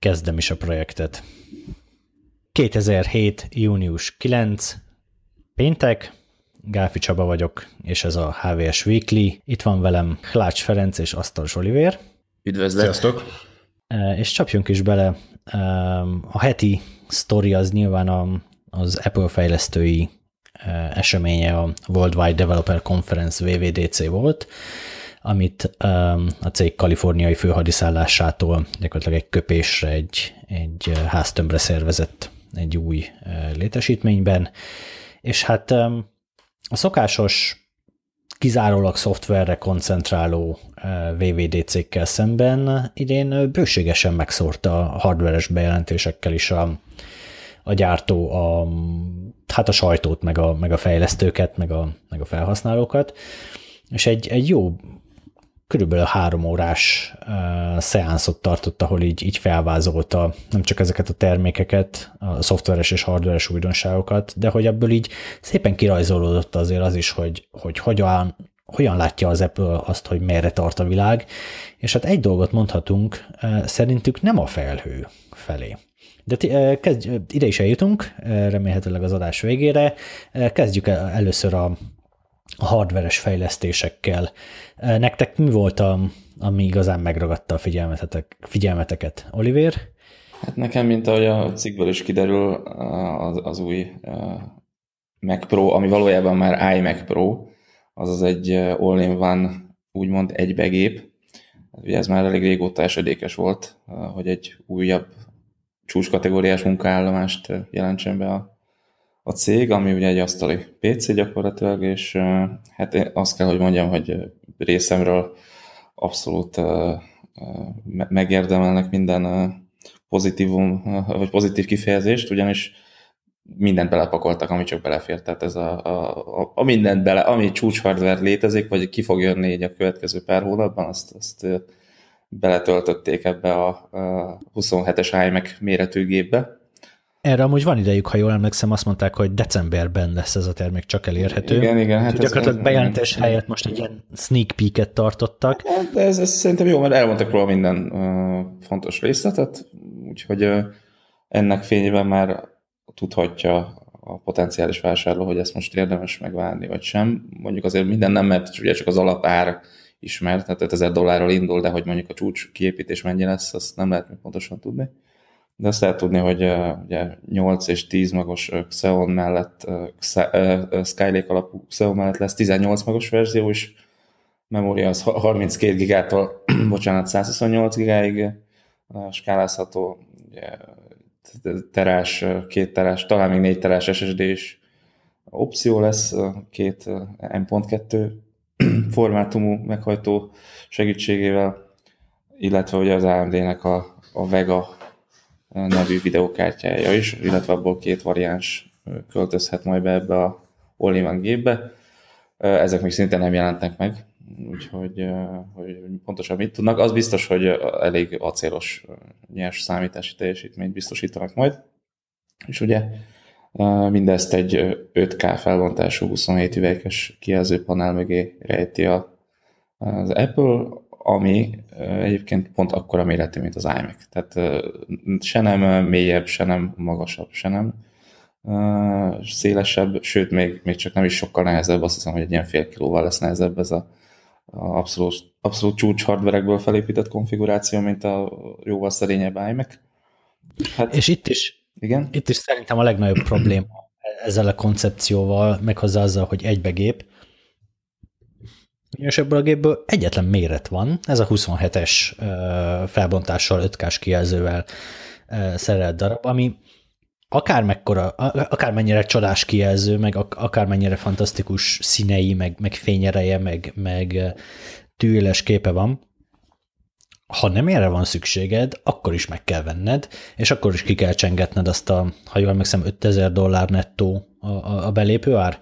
kezdem is a projektet. 2007. június 9. Péntek, Gáfi Csaba vagyok, és ez a HVS Weekly. Itt van velem Hlács Ferenc és Asztalos Oliver. Üdvözlet! Sziasztok! És csapjunk is bele. A heti sztori az nyilván a, az Apple fejlesztői eseménye a Worldwide Developer Conference WWDC volt, amit a cég kaliforniai főhadiszállásától gyakorlatilag egy köpésre, egy, egy háztömbre szervezett egy új létesítményben, és hát a szokásos kizárólag szoftverre koncentráló VVD-cégkel szemben idén bőségesen megszórta a hardveres bejelentésekkel is a, a gyártó a, hát a sajtót, meg a, meg a fejlesztőket, meg a, meg a felhasználókat, és egy, egy jó körülbelül három órás szeánszot tartott, ahol így, így felvázolta nem csak ezeket a termékeket, a szoftveres és hardveres újdonságokat, de hogy ebből így szépen kirajzolódott azért az is, hogy, hogy hogyan, hogyan látja az Apple azt, hogy merre tart a világ, és hát egy dolgot mondhatunk, szerintük nem a felhő felé. De kezd, ide is eljutunk, remélhetőleg az adás végére. Kezdjük először a, a hardveres fejlesztésekkel. Nektek mi volt, a, ami igazán megragadta a figyelmetek, figyelmeteket? Oliver? Hát nekem, mint ahogy a cikkből is kiderül, az, az új Mac Pro, ami valójában már iMac Pro, azaz egy all-in-one, úgymond egybegép. Ugye ez már elég régóta esedékes volt, hogy egy újabb csúcskategóriás munkaállomást jelentsen be a a cég, ami ugye egy asztali PC gyakorlatilag, és hát én azt kell, hogy mondjam, hogy részemről abszolút megérdemelnek minden pozitívum, vagy pozitív kifejezést, ugyanis mindent belepakoltak, ami csak belefért. Tehát ez a, a, a mindent bele, ami csúcs létezik, vagy ki fog jönni így a következő pár hónapban, azt, azt beletöltötték ebbe a, a 27-es iMac méretű gépbe, erre amúgy van idejük, ha jól emlékszem, azt mondták, hogy decemberben lesz ez a termék csak elérhető. Igen, igen. Hát gyakorlatilag ez, bejelentés igen. helyett most egy ilyen sneak peek-et tartottak. Hát, de ez, ez szerintem jó, mert elmondtak róla minden uh, fontos részletet, úgyhogy uh, ennek fényében már tudhatja a potenciális vásárló, hogy ezt most érdemes megvárni, vagy sem. Mondjuk azért minden nem, mert ugye csak az alapár ismert, tehát 5000 dollárral indul, de hogy mondjuk a csúcs kiépítés mennyi lesz, azt nem lehet még pontosan tudni de azt lehet tudni, hogy ugye 8 és 10 magos Xeon mellett, Skylake alapú Xeon mellett lesz 18 magos verzió is, memória az 32 gigától, bocsánat, 128 gigáig skálázható, ugye, terás, két terás, talán még négy terás SSD is opció lesz, két M.2 formátumú meghajtó segítségével, illetve ugye az AMD-nek a, a Vega nevű videokártyája is, illetve abból két variáns költözhet majd be ebbe a all gépbe. Ezek még szinte nem jelentek meg, úgyhogy hogy pontosan mit tudnak. Az biztos, hogy elég acélos nyers számítási teljesítményt biztosítanak majd. És ugye mindezt egy 5K felbontású 27 üveges kijelzőpanel mögé rejti az Apple, ami egyébként pont akkora méretű, mint az iMac. Tehát se nem mélyebb, se nem magasabb, se nem szélesebb, sőt, még, még csak nem is sokkal nehezebb, azt hiszem, hogy egy ilyen fél kilóval lesz nehezebb ez a, a abszolút, abszolút csúcs hardverekből felépített konfiguráció, mint a jóval szerényebb iMac. Hát, És itt is, igen? itt is szerintem a legnagyobb probléma ezzel a koncepcióval, meghozzá azzal, hogy egybegép, és ebből a gépből egyetlen méret van, ez a 27-es felbontással, 5K-s kijelzővel szerelt darab, ami akár mekkora, akármennyire csodás kijelző, meg akármennyire fantasztikus színei, meg, meg fényereje, meg, meg tűéles képe van, ha nem erre van szükséged, akkor is meg kell venned, és akkor is ki kell csengetned azt a, ha jól emlékszem, 5000 dollár nettó a, a belépő ár.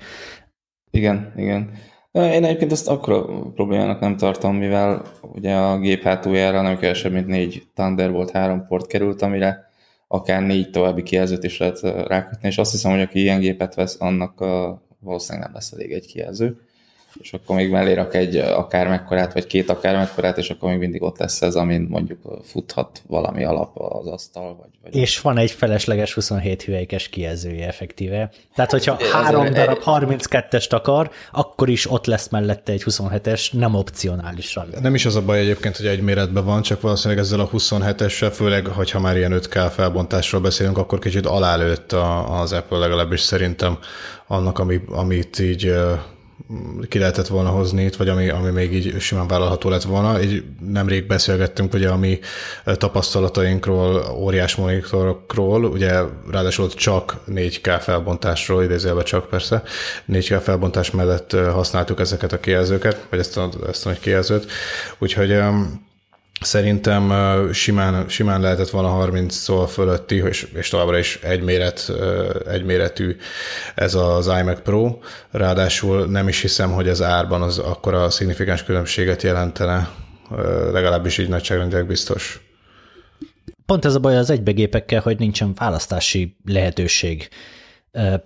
Igen, igen. Én egyébként ezt akkor problémának nem tartom, mivel ugye a gép hátuljára nem kevesebb, mint négy Thunderbolt 3 port került, amire akár négy további kijelzőt is lehet rákötni, és azt hiszem, hogy aki ilyen gépet vesz, annak valószínűleg nem lesz elég egy kijelző. És akkor még mellé rak egy akármekkorát, vagy két akármekkorát, és akkor még mindig ott lesz ez, amin mondjuk futhat valami alap az asztal. Vagy, vagy és van egy felesleges 27 hüvelykes kijelzője effektíve. Tehát, hogyha é, három darab 32-est akar, akkor is ott lesz mellette egy 27-es, nem opcionálisan. Nem is az a baj egyébként, hogy egy méretben van, csak valószínűleg ezzel a 27-essel, főleg, hogyha már ilyen 5K felbontásról beszélünk, akkor kicsit alálőtt az Apple legalábbis szerintem annak, ami, amit így ki lehetett volna hozni itt, vagy ami, ami még így simán vállalható lett volna. Így nemrég beszélgettünk ugye a mi tapasztalatainkról, óriás monitorokról, ugye ráadásul csak 4K felbontásról, idézélve csak persze, 4K felbontás mellett használtuk ezeket a kijelzőket, vagy ezt a, ezt a nagy kijelzőt, úgyhogy Szerintem simán, simán lehetett volna 30 szól fölötti, és, és továbbra is egy, méret, egy méretű ez az iMac Pro. Ráadásul nem is hiszem, hogy az árban az akkora szignifikáns különbséget jelentene, legalábbis így nagyságrendileg biztos. Pont ez a baj az egybegépekkel, hogy nincsen választási lehetőség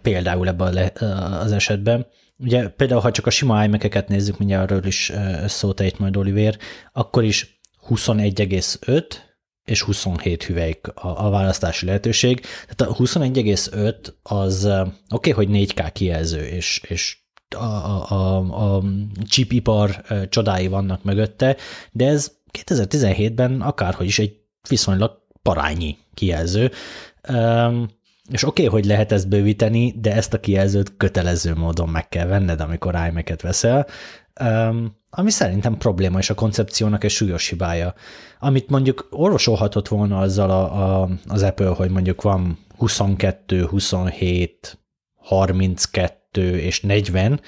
például ebben az esetben. Ugye például, ha csak a sima iMac-eket nézzük, mindjárt arról is szót ejt majd Oliver, akkor is 21,5 és 27 hüvelyk a, a választási lehetőség. Tehát a 21,5 az oké, okay, hogy 4K kijelző, és, és a, a, a, a chipipar csodái vannak mögötte, de ez 2017-ben akárhogy is egy viszonylag parányi kijelző. Um, és oké, okay, hogy lehet ezt bővíteni, de ezt a kijelzőt kötelező módon meg kell venned, amikor iMac-et veszel. Ami szerintem probléma, és a koncepciónak egy súlyos hibája. Amit mondjuk orvosolhatott volna azzal a, a, az Apple, hogy mondjuk van 22, 27, 32 és 40,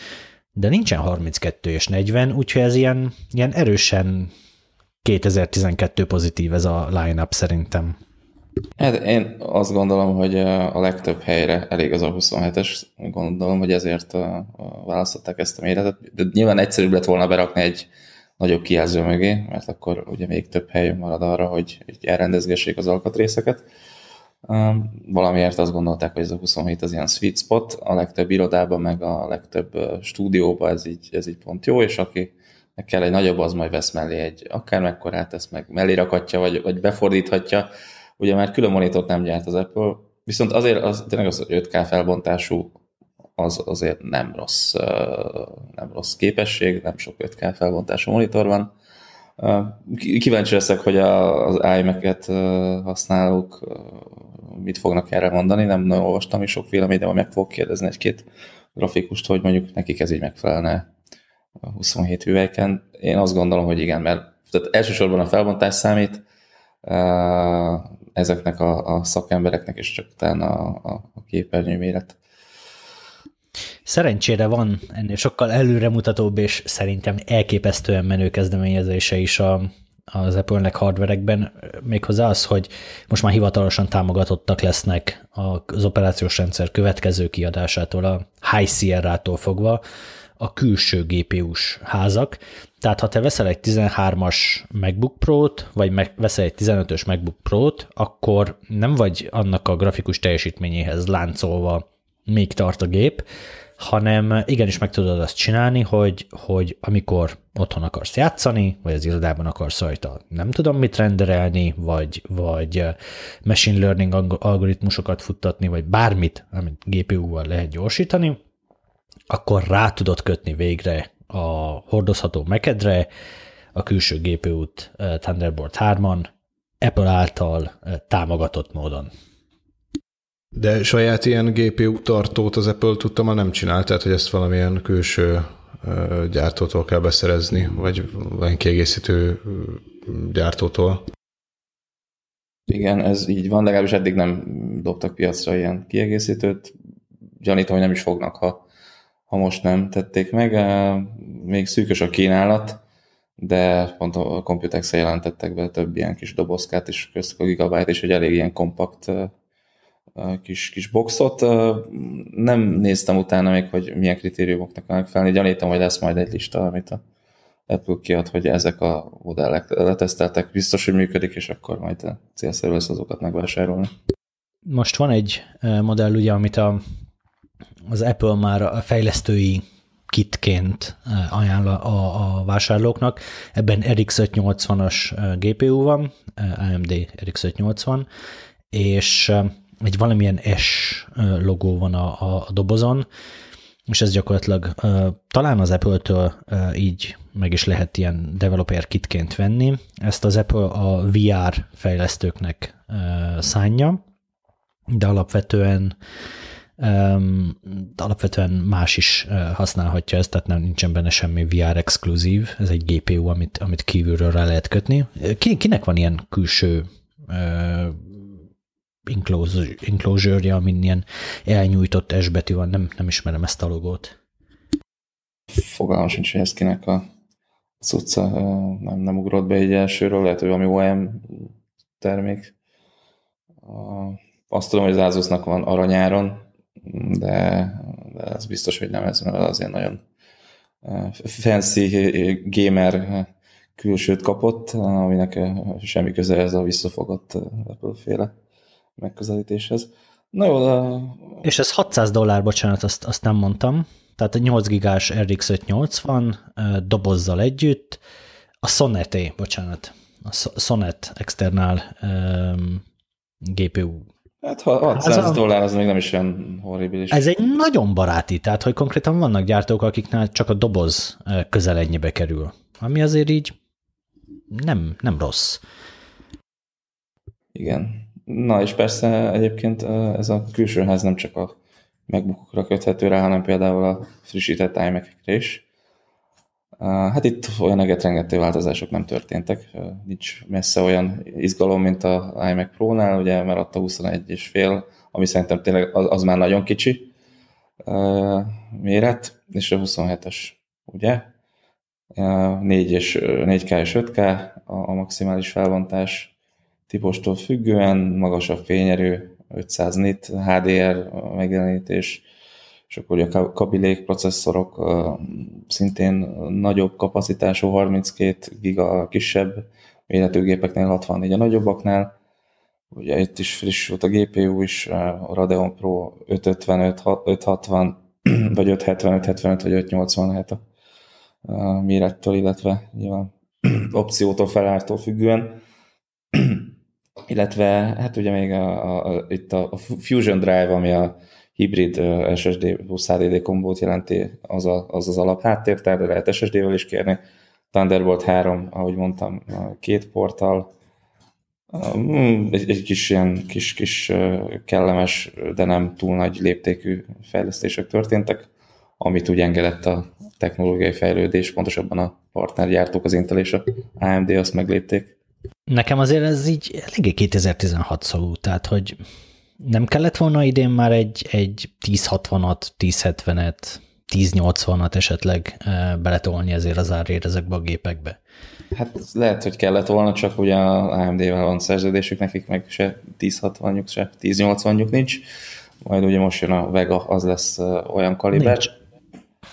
de nincsen 32 és 40, úgyhogy ez ilyen, ilyen erősen 2012 pozitív ez a line-up szerintem. Hát én azt gondolom, hogy a legtöbb helyre elég az a 27-es, gondolom, hogy ezért választották ezt a méretet. De nyilván egyszerűbb lett volna berakni egy nagyobb kijelző mögé, mert akkor ugye még több hely marad arra, hogy elrendezgessék az alkatrészeket. Valamiért azt gondolták, hogy ez a 27 az ilyen sweet spot, a legtöbb irodában, meg a legtöbb stúdióban ez így, ez így pont jó, és aki kell egy nagyobb, az majd vesz mellé egy akár mekkorát, ezt meg mellé rakatja, vagy, vagy befordíthatja, ugye már külön monitort nem gyárt az Apple, viszont azért az, tényleg az 5K felbontású az azért nem rossz, nem rossz képesség, nem sok 5K felbontású monitor van. Kíváncsi leszek, hogy az iMac-et használók mit fognak erre mondani, nem nagyon olvastam is sok véleményt, de meg fogok kérdezni egy-két grafikust, hogy mondjuk nekik ez így megfelelne a 27 hüvelyken. Én azt gondolom, hogy igen, mert tehát elsősorban a felbontás számít, ezeknek a, a szakembereknek, és csak utána a, a, a. Szerencsére van ennél sokkal előremutatóbb és szerintem elképesztően menő kezdeményezése is a, az Apple-nek hardverekben, méghozzá az, hogy most már hivatalosan támogatottak lesznek az operációs rendszer következő kiadásától, a High Sierra-tól fogva, a külső GPU-s házak. Tehát ha te veszel egy 13-as MacBook Pro-t, vagy veszel egy 15-ös MacBook Pro-t, akkor nem vagy annak a grafikus teljesítményéhez láncolva még tart a gép, hanem igenis meg tudod azt csinálni, hogy, hogy amikor otthon akarsz játszani, vagy az irodában akarsz rajta nem tudom mit renderelni, vagy, vagy machine learning algoritmusokat futtatni, vagy bármit, amit GPU-val lehet gyorsítani, akkor rá tudod kötni végre a hordozható mekedre a külső GPU-t eh, Thunderbolt 3-an Apple által eh, támogatott módon. De saját ilyen GPU tartót az Apple tudta már nem csinált, tehát hogy ezt valamilyen külső eh, gyártótól kell beszerezni, vagy valamilyen kiegészítő gyártótól. Igen, ez így van, legalábbis eddig nem dobtak piacra ilyen kiegészítőt. Gyanítom, hogy nem is fognak, ha ha most nem tették meg. Még szűkös a kínálat, de pont a computex jelentettek be több ilyen kis dobozkát, és köztük a Gigabyte is, hogy elég ilyen kompakt kis, kis boxot. Nem néztem utána még, hogy milyen kritériumoknak megfelelni. Gyanítom, hogy lesz majd egy lista, amit a Apple kiad, hogy ezek a modellek leteszteltek, biztos, hogy működik, és akkor majd célszerű lesz azokat megvásárolni. Most van egy modell, ugye, amit a az Apple már a fejlesztői kitként ajánl a, a vásárlóknak. Ebben RX 580-as GPU van, AMD RX 580, és egy valamilyen S logó van a, a dobozon, és ez gyakorlatilag talán az Apple-től így meg is lehet ilyen developer kitként venni. Ezt az Apple a VR fejlesztőknek szánja, de alapvetően alapvetően más is használhatja ezt, tehát nem nincsen benne semmi VR exkluzív, ez egy GPU, amit, amit kívülről rá lehet kötni. Ki, kinek van ilyen külső enclosure-ja, amin ilyen elnyújtott S betű van, nem, nem ismerem ezt a logót. Fogalmam sincs, hogy ez kinek a cucca nem, nem ugrott be egy elsőről, lehet, hogy valami OM termék. Azt tudom, hogy az Asusnak van aranyáron, de, de ez biztos, hogy nem ez, mert azért nagyon fancy gamer külsőt kapott, aminek semmi köze ez a visszafogott Apple-féle megközelítéshez. Na jó, de... És ez 600 dollár, bocsánat, azt, azt nem mondtam. Tehát a 8 gigás RX 580 dobozzal együtt, a Sonnet, bocsánat, a Sonnet externál um, GPU. Hát 600 a... dollár az még nem is olyan horribilis. Ez egy nagyon baráti, tehát hogy konkrétan vannak gyártók, akiknál csak a doboz közel ennyibe kerül. Ami azért így nem, nem rossz. Igen. Na és persze egyébként ez a külső ház nem csak a megbukokra köthető rá, hanem például a frissített imac is. Hát itt olyan egetrengető változások nem történtek, nincs messze olyan izgalom, mint a iMac Pro-nál, ugye ott a 21 és fél, ami szerintem tényleg az, az már nagyon kicsi méret, és a 27-es, ugye? 4 és 4K és 5K a, a maximális felbontás, típustól függően, magasabb fényerő, 500 nit, HDR megjelenítés, és akkor a kabilék processzorok szintén nagyobb kapacitású, 32 giga kisebb méretű gépeknél, 64 a nagyobbaknál. Ugye itt is friss volt a GPU is, a Radeon Pro 555, 560, vagy 575, 75, vagy 580 lehet a mérettől, illetve nyilván opciótól, felártól függően illetve hát ugye még a, a, itt a Fusion Drive, ami a hibrid SSD plusz HDD kombót jelenti, az a, az, az alap háttértár, de lehet SSD-vel is kérni. Thunderbolt 3, ahogy mondtam, két portal, mm, egy, egy kis ilyen kis, kis kellemes, de nem túl nagy léptékű fejlesztések történtek, amit úgy engedett a technológiai fejlődés, pontosabban a partnergyártók, az Intel és a AMD azt meglépték. Nekem azért ez így eléggé 2016 szó, tehát hogy nem kellett volna idén már egy, egy 1060-at, 1070-et, 1080-at esetleg beletolni ezért az árért ezekbe a gépekbe? Hát lehet, hogy kellett volna, csak ugye a AMD-vel van szerződésük, nekik meg se 1060-juk, se 1080-juk nincs. Majd ugye most jön a Vega, az lesz olyan kaliber. Nincs,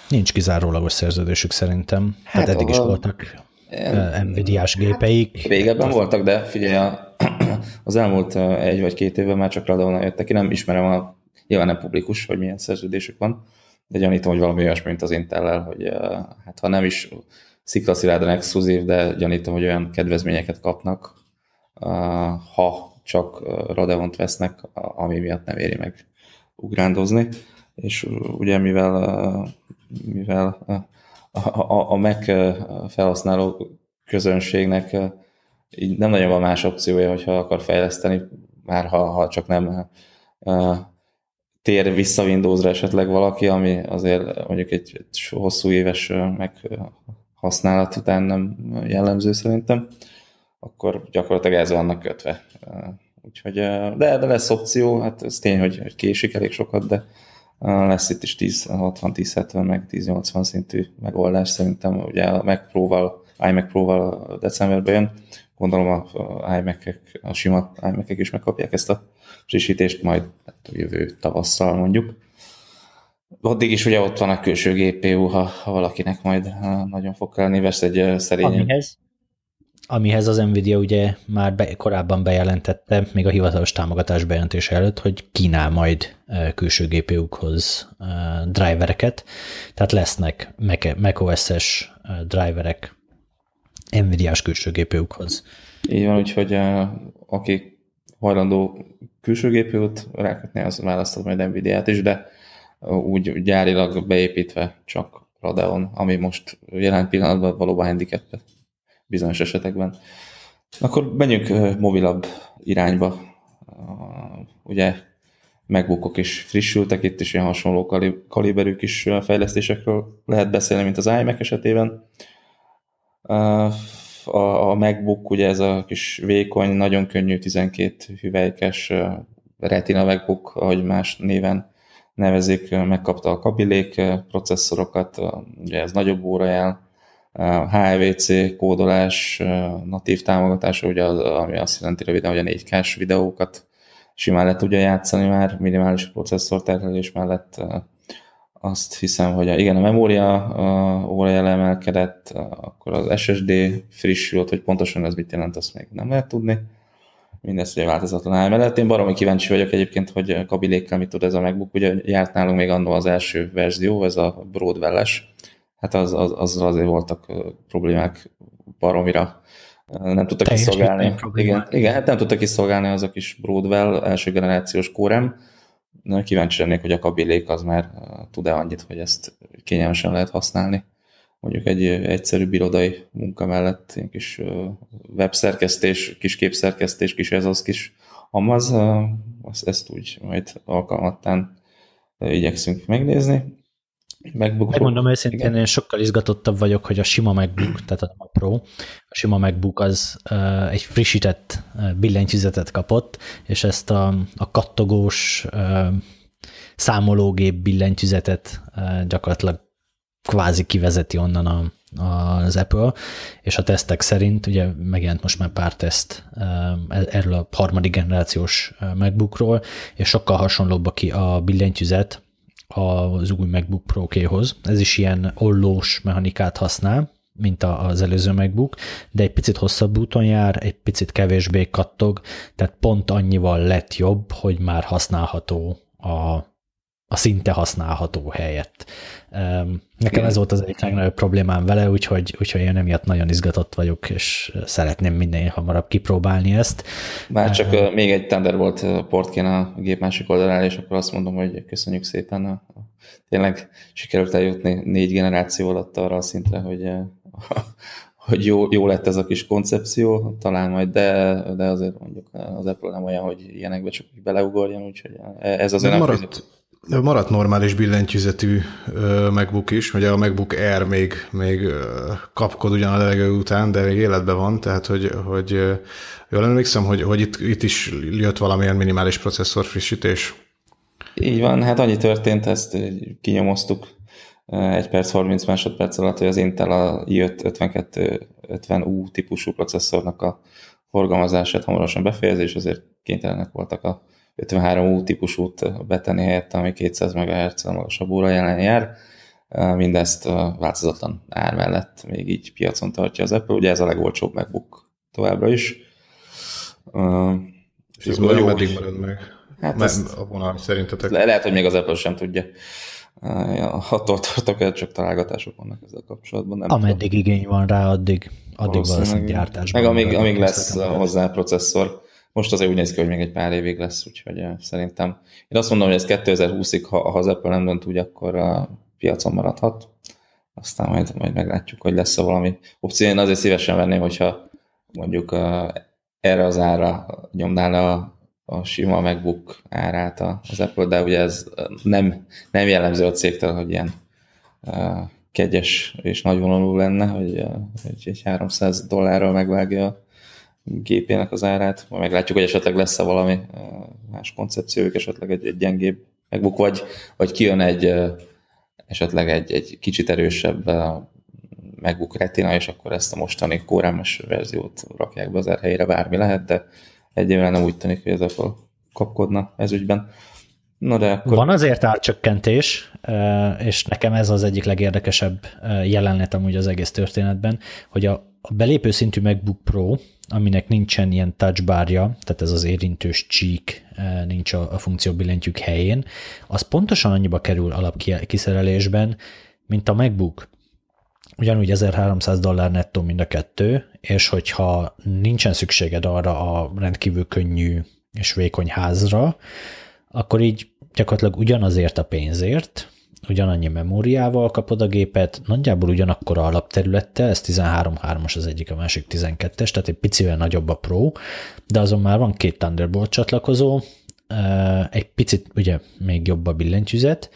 nincs kizárólagos szerződésük szerintem. Hát Tehát eddig a, is voltak Nvidia-s gépeik. Régebben voltak, de figyelj, az elmúlt egy vagy két évben már csak Radeon jöttek ki, nem ismerem a, nyilván nem publikus, hogy milyen szerződésük van, de gyanítom, hogy valami olyasmi, mint az intel hogy hát ha nem is sziklaszilárdan exkluzív, de gyanítom, hogy olyan kedvezményeket kapnak, ha csak Radeont vesznek, ami miatt nem éri meg ugrándozni. És ugye mivel, mivel a, a Mac felhasználó közönségnek így nem nagyon van más opciója, hogyha akar fejleszteni, már ha, ha csak nem uh, tér vissza Windowsra esetleg valaki, ami azért mondjuk egy, hosszú éves használat után nem jellemző szerintem, akkor gyakorlatilag ez vannak kötve. Úgyhogy, de, de lesz opció, hát ez tény, hogy, hogy késik elég sokat, de lesz itt is 1060-1070 meg 1080 szintű megoldás szerintem, ugye a Mac Pro-val, iMac Pro-val decemberben jön, gondolom a imac a sima imac is megkapják ezt a frissítést, majd hát a jövő tavasszal mondjuk. Addig is ugye ott van a külső GPU, ha, ha valakinek majd nagyon fog kelleni, vesz egy szerény... Amihez? amihez az Nvidia ugye már be, korábban bejelentette, még a hivatalos támogatás bejelentése előtt, hogy kínál majd külső GPU-khoz drivereket, tehát lesznek macOS-es driverek Nvidia-s külső GPU-khoz. Így van, úgyhogy aki hajlandó külső GPU-t rákötni, az választott majd Nvidia-t is, de úgy gyárilag beépítve csak Radeon, ami most jelen pillanatban valóban handicap bizonyos esetekben. Akkor menjünk mobilabb irányba. Ugye megbukok is frissültek, itt is ilyen hasonló kaliberű kis fejlesztésekről lehet beszélni, mint az iMac esetében. A, a MacBook ugye ez a kis vékony, nagyon könnyű 12 hüvelykes Retina MacBook, ahogy más néven nevezik, megkapta a kabilék processzorokat, ugye ez nagyobb órajel, HEVC kódolás, natív támogatása, ugye az, ami azt jelenti röviden, hogy a 4 k videókat simán le tudja játszani már minimális processzor terhelés mellett. Azt hiszem, hogy a, igen, a memória órajel emelkedett, akkor az SSD frissült, hogy pontosan ez mit jelent, azt még nem lehet tudni. Mindezt ugye változatlan áll mellett. Én baromi kíváncsi vagyok egyébként, hogy kabilékkel mit tud ez a MacBook. Ugye járt nálunk még annó az első verzió, ez a Broadwell-es, hát az, az, az azért voltak problémák baromira. Nem tudtak kiszolgálni. Igen, igen, hát nem tudtak kiszolgálni az a kis Broadwell első generációs kórem. Na, kíváncsi lennék, hogy a kabilék az már tud-e annyit, hogy ezt kényelmesen lehet használni. Mondjuk egy egyszerű birodai munka mellett, egy kis webszerkesztés, kis képszerkesztés, kis ez az kis amaz, ezt úgy majd alkalmattán igyekszünk megnézni. MacBook Megmondom őszintén, igen. én sokkal izgatottabb vagyok, hogy a sima MacBook, tehát a Pro, a sima MacBook az uh, egy frissített uh, billentyűzetet kapott, és ezt a, a kattogós uh, számológép billentyűzetet uh, gyakorlatilag kvázi kivezeti onnan a, az Apple, és a tesztek szerint, ugye megjelent most már pár teszt erről a harmadik generációs MacBookról, és sokkal hasonlóbb a billentyűzet az új MacBook Pro-kéhoz. Ez is ilyen ollós mechanikát használ, mint az előző MacBook, de egy picit hosszabb úton jár, egy picit kevésbé kattog, tehát pont annyival lett jobb, hogy már használható a a szinte használható helyett. Nekem ez volt az egyik legnagyobb problémám vele, úgyhogy, úgyhogy én emiatt nagyon izgatott vagyok, és szeretném minél hamarabb kipróbálni ezt. Már csak uh, még egy Thunderbolt port kéne a gép másik oldalára, és akkor azt mondom, hogy köszönjük szépen. Tényleg sikerült eljutni négy generáció alatt arra a szintre, hogy hogy jó, jó lett ez a kis koncepció, talán majd, de, de azért mondjuk az Apple nem olyan, hogy ilyenekbe csak beleugorjon, úgyhogy ez azért nem maradt, Maradt normális billentyűzetű MacBook is, ugye a MacBook Air még, még kapkod ugyan a levegő után, de még életben van, tehát hogy, hogy jól emlékszem, hogy, hogy itt, itt is jött valamilyen minimális processzor frissítés. Így van, hát annyi történt, ezt kinyomoztuk egy perc 30 másodperc alatt, hogy az Intel a i5 5250U típusú processzornak a forgalmazását hamarosan befejezi, és azért kénytelenek voltak a 53U típusút betenni helyett, ami 200 MHz magasabb óra jelen jár. Mindezt változatlan ár mellett még így piacon tartja az Apple. Ugye ez a legolcsóbb MacBook továbbra is. És ez jó, meddig marad meg? Hát ezt, a vonal szerintetek? Le, lehet, hogy még az Apple sem tudja. Ja, attól tartok, hogy csak találgatások vannak ezzel kapcsolatban. Nem Ameddig tudom. igény van rá, addig, addig valószínűleg gyártásban. Meg amíg, amíg lesz hozzá processzor. Most azért úgy néz ki, hogy még egy pár évig lesz, úgyhogy szerintem én azt mondom, hogy ez 2020-ig, ha, ha az Apple nem dönt úgy, akkor a piacon maradhat. Aztán majd, majd meglátjuk, hogy lesz-e valami opció. Én azért szívesen venném, hogyha mondjuk uh, erre az ára nyomnál a, a sima MacBook árát az Apple, de ugye ez nem, nem jellemző a cégtől, hogy ilyen uh, kegyes és nagyvonalú lenne, hogy, hogy egy 300 dollárral megvágja gépének az árát, majd meglátjuk, hogy esetleg lesz-e valami más koncepciójuk, esetleg egy, egy gyengébb megbuk, vagy, vagy kijön egy esetleg egy, egy kicsit erősebb megbuk retina, és akkor ezt a mostani kórámos verziót rakják be az helyére, bármi lehet, de egyébként nem úgy tűnik, hogy ez Apple kapkodna ez ügyben. Na de akkor... Van azért árcsökkentés, és nekem ez az egyik legérdekesebb jelenet amúgy az egész történetben, hogy a a belépő szintű MacBook Pro, aminek nincsen ilyen touchbarja, tehát ez az érintős csík nincs a, a funkció billentyűk helyén, az pontosan annyiba kerül alapkiszerelésben, mint a MacBook. Ugyanúgy 1300 dollár nettó mind a kettő, és hogyha nincsen szükséged arra a rendkívül könnyű és vékony házra, akkor így gyakorlatilag ugyanazért a pénzért, ugyanannyi memóriával kapod a gépet, nagyjából ugyanakkor a alapterülettel, ez 13.3-as az egyik, a másik 12-es, tehát egy picivel nagyobb a Pro, de azon már van két Thunderbolt csatlakozó, egy picit ugye még jobb a billentyűzet,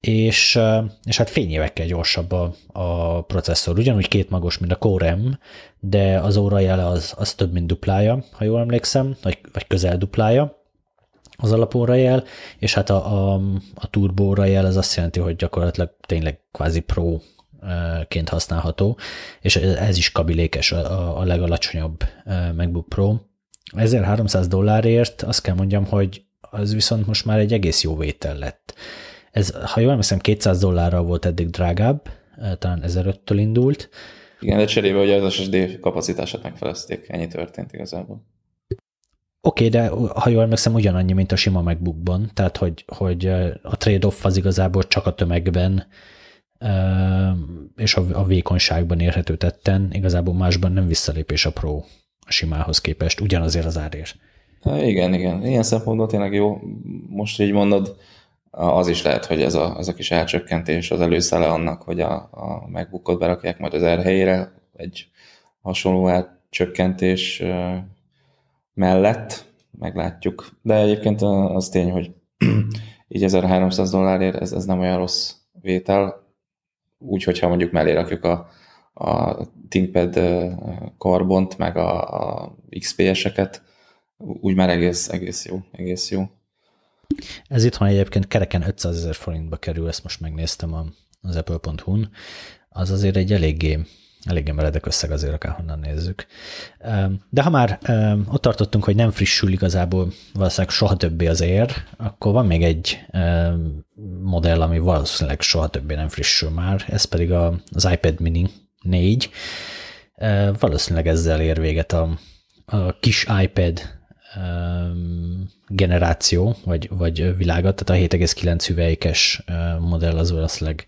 és, és hát fényévekkel gyorsabb a, a processzor. Ugyanúgy két magos, mint a Core M, de az órajele az, az több, mint duplája, ha jól emlékszem, vagy, vagy közel duplája az alapóra jel, és hát a, a, a turbo jel az azt jelenti, hogy gyakorlatilag tényleg kvázi pro ként használható, és ez is kabilékes a, a legalacsonyabb MacBook Pro. 1300 dollárért azt kell mondjam, hogy az viszont most már egy egész jó vétel lett. Ez, ha jól emlékszem, 200 dollárral volt eddig drágább, talán 1005-től indult. Igen, de cserébe ugye az SSD kapacitását megfelezték, ennyi történt igazából. Oké, de ha jól emlékszem, ugyanannyi, mint a sima MacBookban, tehát hogy, hogy a trade-off az igazából csak a tömegben és a vékonyságban érhető tetten, igazából másban nem visszalépés a Pro a simához képest, ugyanazért az árért. Igen, igen. Ilyen szempontból tényleg jó. Most így mondod, az is lehet, hogy ez a, ez a kis elcsökkentés az előszele annak, hogy a, a MacBookot berakják majd az R helyére, egy hasonló elcsökkentés mellett, meglátjuk. De egyébként az tény, hogy így 1300 dollárért ez, ez nem olyan rossz vétel, úgy, hogyha mondjuk mellé rakjuk a, a ThinkPad karbont, meg a, a XPS-eket, úgy már egész, egész jó, egész jó. Ez itthon egyébként kereken 500 ezer forintba kerül, ezt most megnéztem az apple.hu-n. Az azért egy eléggé eléggé meredek összeg azért, akárhonnan nézzük. De ha már ott tartottunk, hogy nem frissül igazából valószínűleg soha többé az ér, akkor van még egy modell, ami valószínűleg soha többé nem frissül már, ez pedig az iPad mini 4. Valószínűleg ezzel ér véget a, a kis iPad generáció, vagy, vagy világat, tehát a 7,9 hüvelykes modell az valószínűleg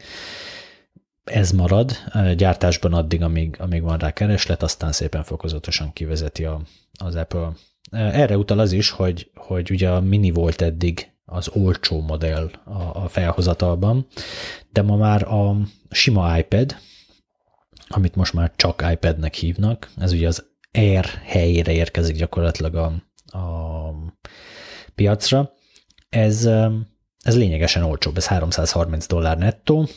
ez marad gyártásban addig, amíg, amíg van rá kereslet, aztán szépen fokozatosan kivezeti a, az Apple. Erre utal az is, hogy, hogy ugye a mini volt eddig az olcsó modell a, a felhozatalban, de ma már a sima iPad, amit most már csak iPadnek hívnak, ez ugye az Air helyére érkezik gyakorlatilag a, a piacra. Ez ez lényegesen olcsóbb, ez 330 dollár nettó,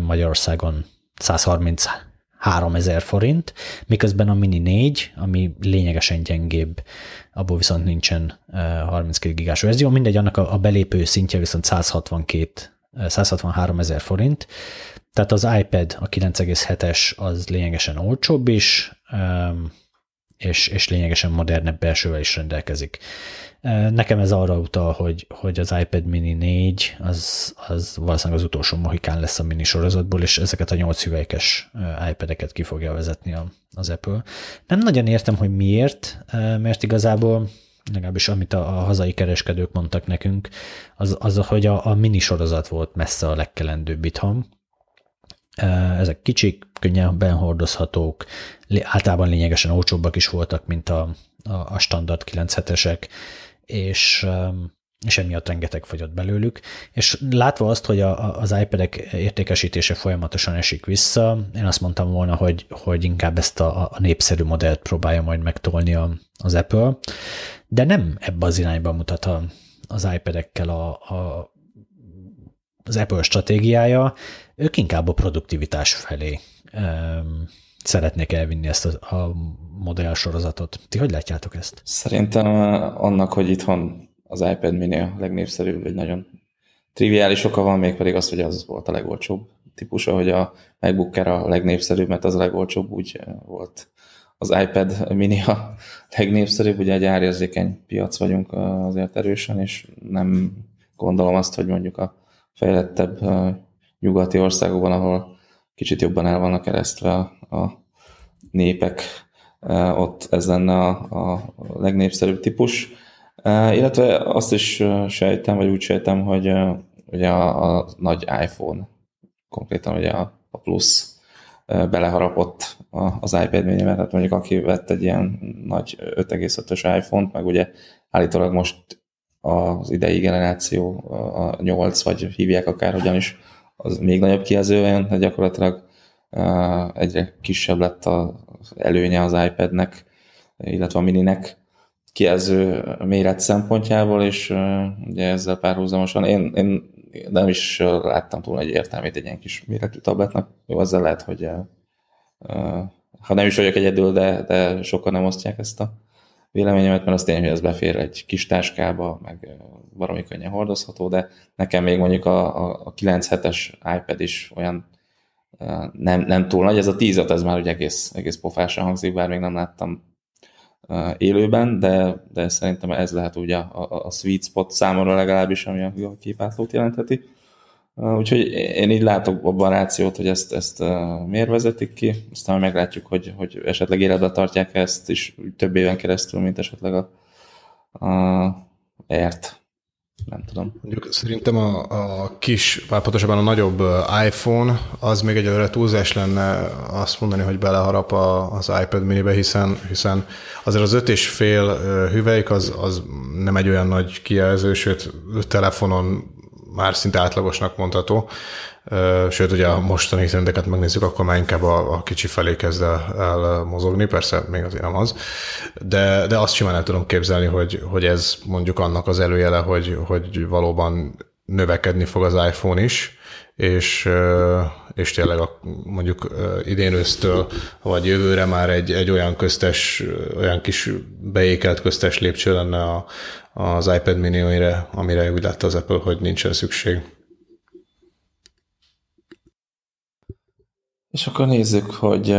Magyarországon 133 ezer forint, miközben a Mini 4, ami lényegesen gyengébb, abból viszont nincsen 32 gigás verzió, mindegy, annak a, belépő szintje viszont 162, 163 ezer forint, tehát az iPad, a 9,7-es az lényegesen olcsóbb is, és, és lényegesen modernebb belsővel is rendelkezik. Nekem ez arra utal, hogy, hogy az iPad mini 4 az, az valószínűleg az utolsó mohikán lesz a mini sorozatból, és ezeket a 8 hüvelykes iPad-eket ki fogja vezetni az Apple. Nem nagyon értem, hogy miért, mert igazából legalábbis amit a, a hazai kereskedők mondtak nekünk, az, az hogy a, a mini sorozat volt messze a legkelendőbb itthon. Ezek kicsik, könnyebben hordozhatók, általában lényegesen olcsóbbak is voltak, mint a, a, a standard 97-esek, és, um, és emiatt rengeteg fogyott belőlük. És látva azt, hogy a, az iPad-ek értékesítése folyamatosan esik vissza, én azt mondtam volna, hogy, hogy inkább ezt a, a népszerű modellt próbálja majd megtolni a, az Apple, de nem ebbe az irányba mutat a, az iPad-ekkel a, a, az Apple stratégiája, ők inkább a produktivitás felé um, szeretnék elvinni ezt a, a modell sorozatot. Ti hogy látjátok ezt? Szerintem annak, hogy itthon az iPad mini a legnépszerűbb, egy nagyon triviális oka van, még pedig az, hogy az volt a legolcsóbb típusa, hogy a MacBook Air a legnépszerűbb, mert az a legolcsóbb, úgy volt az iPad mini a legnépszerűbb, ugye egy árérzékeny piac vagyunk azért erősen, és nem gondolom azt, hogy mondjuk a fejlettebb nyugati országokban, ahol kicsit jobban el vannak keresztve a, népek ott ez lenne a, a legnépszerűbb típus. Illetve azt is sejtem, vagy úgy sejtem, hogy ugye a, a nagy iPhone, konkrétan ugye a, a plusz beleharapott az iPad mini tehát mondjuk aki vett egy ilyen nagy 5,5-ös iPhone-t, meg ugye állítólag most az idei generáció, a 8, vagy hívják akárhogyan is, az még nagyobb kijelző jön, de gyakorlatilag egyre kisebb lett az előnye az iPad-nek, illetve a mininek kijelző méret szempontjából, és ugye ezzel párhuzamosan én, én nem is láttam túl nagy értelmét egy ilyen kis méretű tabletnak. Jó, ezzel lehet, hogy ha nem is vagyok egyedül, de, de sokan nem osztják ezt a véleményemet, mert az tény, hogy ez befér egy kis táskába, meg valami könnyen hordozható, de nekem még mondjuk a, a, a 9 es iPad is olyan nem, nem túl nagy, ez a 10 ez már ugye egész, egész pofásan hangzik, bár még nem láttam élőben, de, de szerintem ez lehet ugye a, a, a sweet spot számomra legalábbis, ami a képátlót jelentheti. Úgyhogy én így látok abban rációt, hogy ezt, ezt miért vezetik ki, aztán meglátjuk, hogy, hogy esetleg életbe tartják ezt is több éven keresztül, mint esetleg a, a ért. Nem tudom. Mondjuk szerintem a, a kis, vagy pontosabban a nagyobb iPhone, az még egyelőre túlzás lenne azt mondani, hogy beleharap a, az iPad minibe, hiszen, hiszen azért az öt és fél hüvelyk az, az nem egy olyan nagy kijelző, sőt telefonon már szinte átlagosnak mondható. Sőt, ugye a mostani trendeket megnézzük, akkor már inkább a, a kicsi felé kezd el, el mozogni, persze még azért nem az, de, de azt simán el tudom képzelni, hogy, hogy ez mondjuk annak az előjele, hogy, hogy valóban növekedni fog az iPhone is, és, és tényleg a, mondjuk idén ősztől, vagy jövőre már egy, egy olyan köztes, olyan kis beékelt köztes lépcső lenne a, az iPad mini, amire, úgy látta az Apple, hogy nincsen szükség. És akkor nézzük, hogy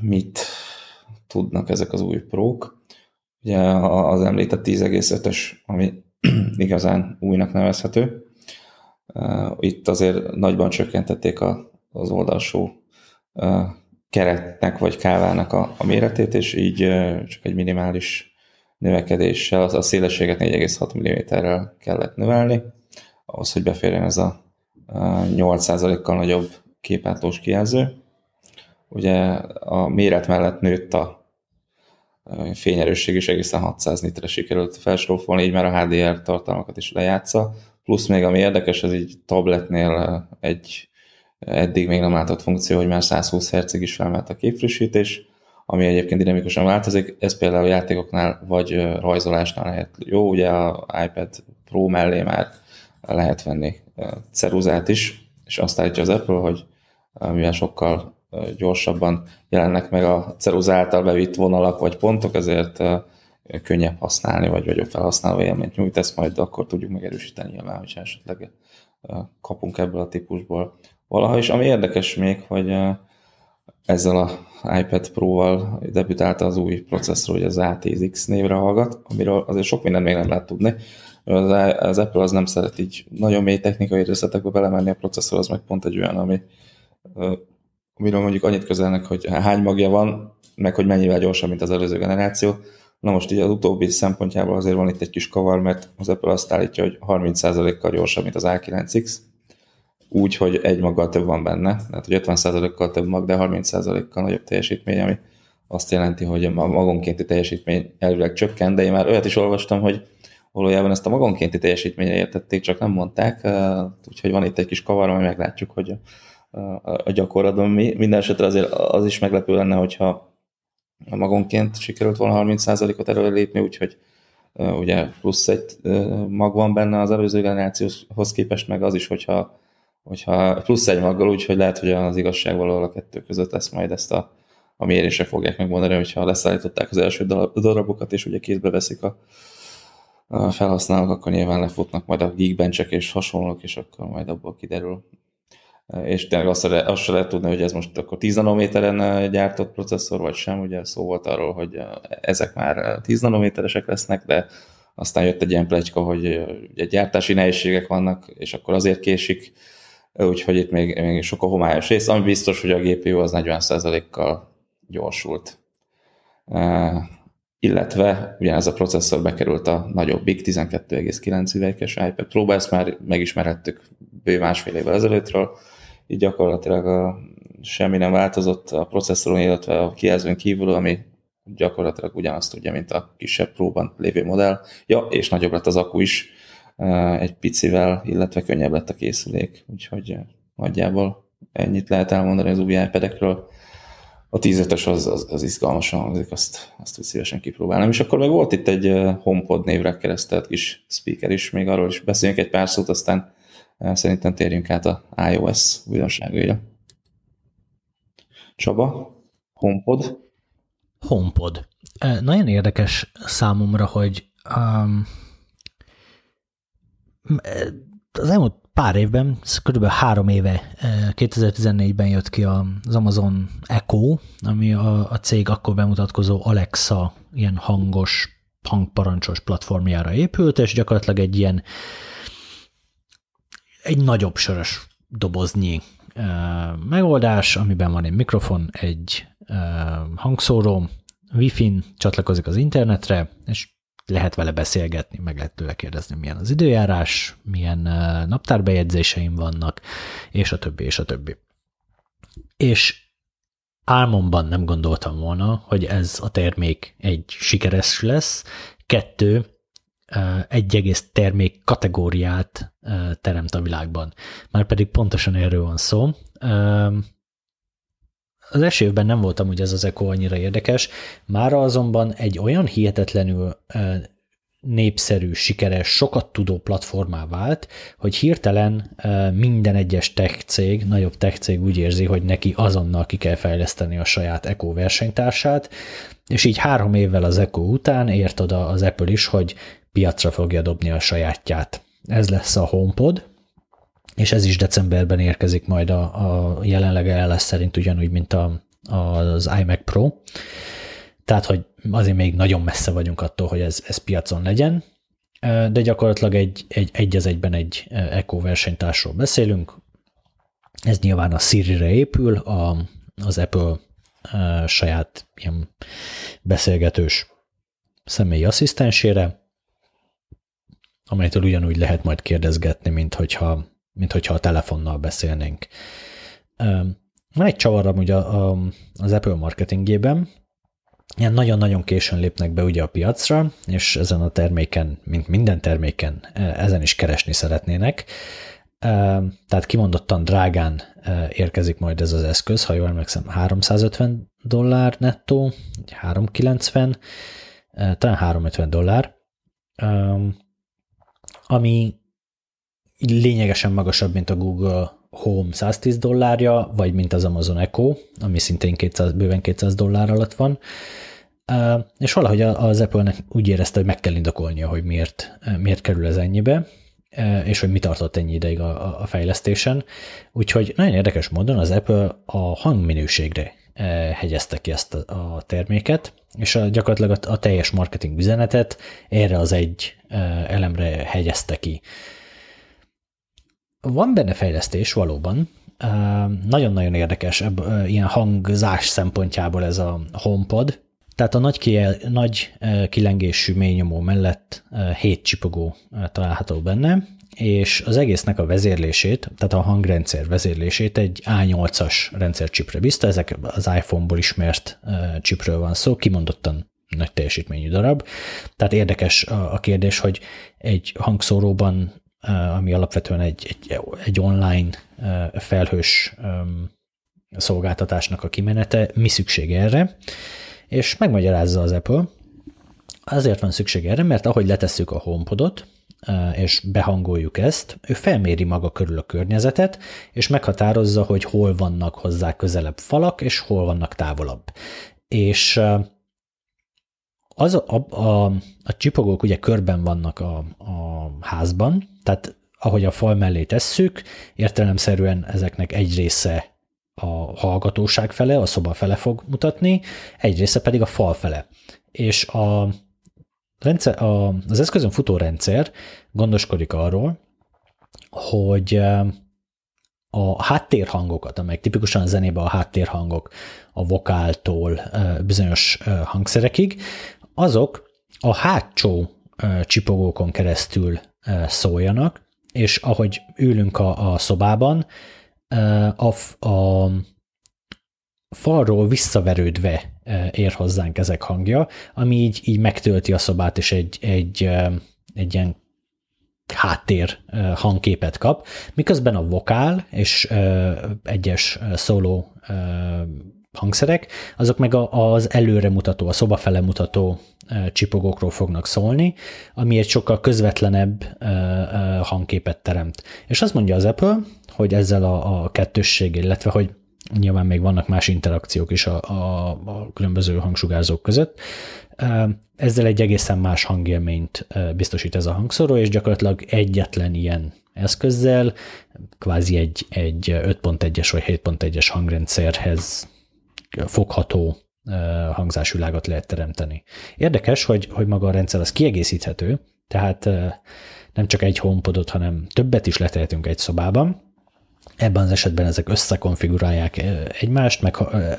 mit tudnak ezek az új prók. Ugye az említett 10,5-ös, ami igazán újnak nevezhető. Itt azért nagyban csökkentették az oldalsó keretnek vagy kávának a méretét, és így csak egy minimális növekedéssel, az a szélességet 4,6 mm-rel kellett növelni, ahhoz, hogy beférjen ez a 8%-kal nagyobb képátlós kijelző. Ugye a méret mellett nőtt a fényerősség is egészen 600 nitre sikerült felsorolni, így már a HDR tartalmakat is lejátsza. Plusz még ami érdekes, ez így tabletnél egy eddig még nem látott funkció, hogy már 120 Hz-ig is felmelt a képfrissítés, ami egyébként dinamikusan változik. Ez például játékoknál vagy rajzolásnál lehet jó, ugye a iPad Pro mellé már lehet venni ceruzát is, és azt állítja az Apple, hogy mivel sokkal gyorsabban jelennek meg a ceruza által bevitt vonalak vagy pontok, ezért könnyebb használni, vagy vagyok felhasználó élményt nyújt, ezt majd akkor tudjuk megerősíteni nyilván, hogyha esetleg kapunk ebből a típusból valaha. És ami érdekes még, hogy ezzel a iPad Pro-val debütálta az új processzor, hogy az A10X névre hallgat, amiről azért sok mindent még nem lehet tudni. Az, az Apple az nem szeret így nagyon mély technikai részletekbe belemenni, a processzor az meg pont egy olyan, ami amiről mondjuk annyit közelnek, hogy hány magja van, meg hogy mennyivel gyorsabb, mint az előző generáció. Na most így az utóbbi szempontjából azért van itt egy kis kavar, mert az Apple azt állítja, hogy 30%-kal gyorsabb, mint az A9X, úgy, hogy egy maggal több van benne, tehát hogy 50%-kal több mag, de 30%-kal nagyobb teljesítmény, ami azt jelenti, hogy a magonkénti teljesítmény elvileg csökken, de én már olyat is olvastam, hogy valójában ezt a magonkénti teljesítményre értették, csak nem mondták, úgyhogy van itt egy kis kavar, ami meglátjuk, hogy a gyakorlatban mi. Minden esetre azért az is meglepő lenne, hogyha magonként sikerült volna 30%-ot előre lépni, úgyhogy ugye plusz egy mag van benne az előző generációhoz képest, meg az is, hogyha hogyha plusz egy maggal, úgyhogy lehet, hogy az igazság valahol a kettő között lesz majd ezt a, a mérésre fogják megmondani, hogyha leszállították az első darabokat, és ugye kézbe veszik a, a felhasználók, akkor nyilván lefutnak majd a geekbenchek és hasonlók, és akkor majd abból kiderül. És tényleg azt, azt se lehet tudni, hogy ez most akkor 10 nanométeren gyártott processzor, vagy sem. Ugye szó volt arról, hogy ezek már 10 nanométeresek lesznek, de aztán jött egy ilyen pletyka, hogy ugye gyártási nehézségek vannak, és akkor azért késik úgyhogy itt még, még sok a homályos rész, ami biztos, hogy a GPU az 40%-kal gyorsult. Illetve ugyanez a processzor bekerült a nagyobbik 12,9 üveges iPad Pro-ba, ezt már megismerhettük bő másfél évvel ezelőttről, így gyakorlatilag a, semmi nem változott a processzoron, illetve a kijelzőn kívül, ami gyakorlatilag ugyanazt tudja, mint a kisebb próban lévő modell. Ja, és nagyobb lett az akku is, egy picivel, illetve könnyebb lett a készülék, úgyhogy nagyjából ennyit lehet elmondani az új iPad-ekről. A 10 az, az, az izgalmasan hangzik, azt, azt úgy szívesen kipróbálom. És akkor meg volt itt egy HomePod névre keresztelt kis speaker is, még arról is beszéljünk egy pár szót, aztán szerintem térjünk át a iOS újdonságaira. Csaba, HomePod. HomePod. Nagyon érdekes számomra, hogy um, az elmúlt pár évben, kb. három éve, 2014-ben jött ki az Amazon Echo, ami a, a cég akkor bemutatkozó Alexa ilyen hangos, hangparancsos platformjára épült, és gyakorlatilag egy ilyen egy nagyobb sörös doboznyi megoldás, amiben van egy mikrofon, egy hangszóró, Wi-Fi-n csatlakozik az internetre, és lehet vele beszélgetni, meg lehet tőle kérdezni, milyen az időjárás, milyen naptárbejegyzéseim vannak, és a többi, és a többi. És álmomban nem gondoltam volna, hogy ez a termék egy sikeres lesz, kettő, egy egész termék kategóriát teremt a világban. Már pedig pontosan erről van szó. Az első évben nem voltam ugye ez az Echo annyira érdekes, mára azonban egy olyan hihetetlenül népszerű, sikeres, sokat tudó platformá vált, hogy hirtelen minden egyes tech cég, nagyobb tech cég úgy érzi, hogy neki azonnal ki kell fejleszteni a saját Echo versenytársát, és így három évvel az Echo után ért oda az Apple is, hogy piacra fogja dobni a sajátját. Ez lesz a HomePod, és ez is decemberben érkezik majd a, a jelenleg lesz szerint ugyanúgy, mint a, az iMac Pro. Tehát, hogy azért még nagyon messze vagyunk attól, hogy ez, ez piacon legyen, de gyakorlatilag egy, egy, egy az egyben egy Echo versenytársról beszélünk. Ez nyilván a Siri-re épül, a, az Apple saját ilyen beszélgetős személyi asszisztensére, amelytől ugyanúgy lehet majd kérdezgetni, mint hogyha mint hogyha a telefonnal beszélnénk. Van egy csavar ugye az Apple marketingében, ilyen nagyon-nagyon későn lépnek be ugye a piacra, és ezen a terméken, mint minden terméken, ezen is keresni szeretnének. Tehát kimondottan drágán érkezik majd ez az eszköz, ha jól emlékszem, 350 dollár nettó, 390, talán 350 dollár, ami lényegesen magasabb, mint a Google Home 110 dollárja, vagy mint az Amazon Echo, ami szintén 200, bőven 200 dollár alatt van. És valahogy az Apple-nek úgy érezte, hogy meg kell indokolnia, hogy miért, miért kerül ez ennyibe, és hogy mi tartott ennyi ideig a, a fejlesztésen. Úgyhogy nagyon érdekes módon az Apple a hangminőségre hegyezte ki ezt a terméket, és a, gyakorlatilag a, a teljes marketing üzenetet erre az egy elemre hegyezte ki. Van benne fejlesztés valóban, nagyon-nagyon érdekes ilyen hangzás szempontjából ez a HomePod, tehát a nagy, kiel, nagy kilengésű ményomó mellett hét csipogó található benne, és az egésznek a vezérlését, tehát a hangrendszer vezérlését egy A8-as rendszercsipre bízta, ezek az iPhone-ból ismert csipről van szó, kimondottan nagy teljesítményű darab. Tehát érdekes a kérdés, hogy egy hangszóróban ami alapvetően egy, egy, egy online felhős szolgáltatásnak a kimenete, mi szükség erre, és megmagyarázza az Apple, azért van szükség erre, mert ahogy letesszük a HomePodot, és behangoljuk ezt, ő felméri maga körül a környezetet, és meghatározza, hogy hol vannak hozzá közelebb falak, és hol vannak távolabb. És az a, a, a csipogók ugye körben vannak a, a házban, tehát ahogy a fal mellé tesszük, értelemszerűen ezeknek egy része a hallgatóság fele, a szoba fele fog mutatni, egy része pedig a fal fele. És a rendszer, a, az eszközön futó rendszer gondoskodik arról, hogy a háttérhangokat, amelyek tipikusan a zenében a háttérhangok, a vokáltól bizonyos hangszerekig, azok a hátsó csipogókon keresztül szóljanak, és ahogy ülünk a, a szobában, a, a falról visszaverődve ér hozzánk ezek hangja, ami így, így megtölti a szobát, és egy, egy, egy ilyen háttér hangképet kap, miközben a vokál és egyes szóló hangszerek, azok meg az előre mutató, a szoba fele mutató csipogókról fognak szólni, ami egy sokkal közvetlenebb hangképet teremt. És azt mondja az Apple, hogy ezzel a, a kettősség, illetve hogy nyilván még vannak más interakciók is a, a, a különböző hangsugárzók között, ezzel egy egészen más hangélményt biztosít ez a hangszóró, és gyakorlatilag egyetlen ilyen eszközzel, kvázi egy, egy 5.1-es vagy 7.1-es hangrendszerhez fogható hangzásvilágot lehet teremteni. Érdekes, hogy, hogy maga a rendszer az kiegészíthető, tehát nem csak egy homepodot, hanem többet is letehetünk egy szobában. Ebben az esetben ezek összekonfigurálják egymást, meg,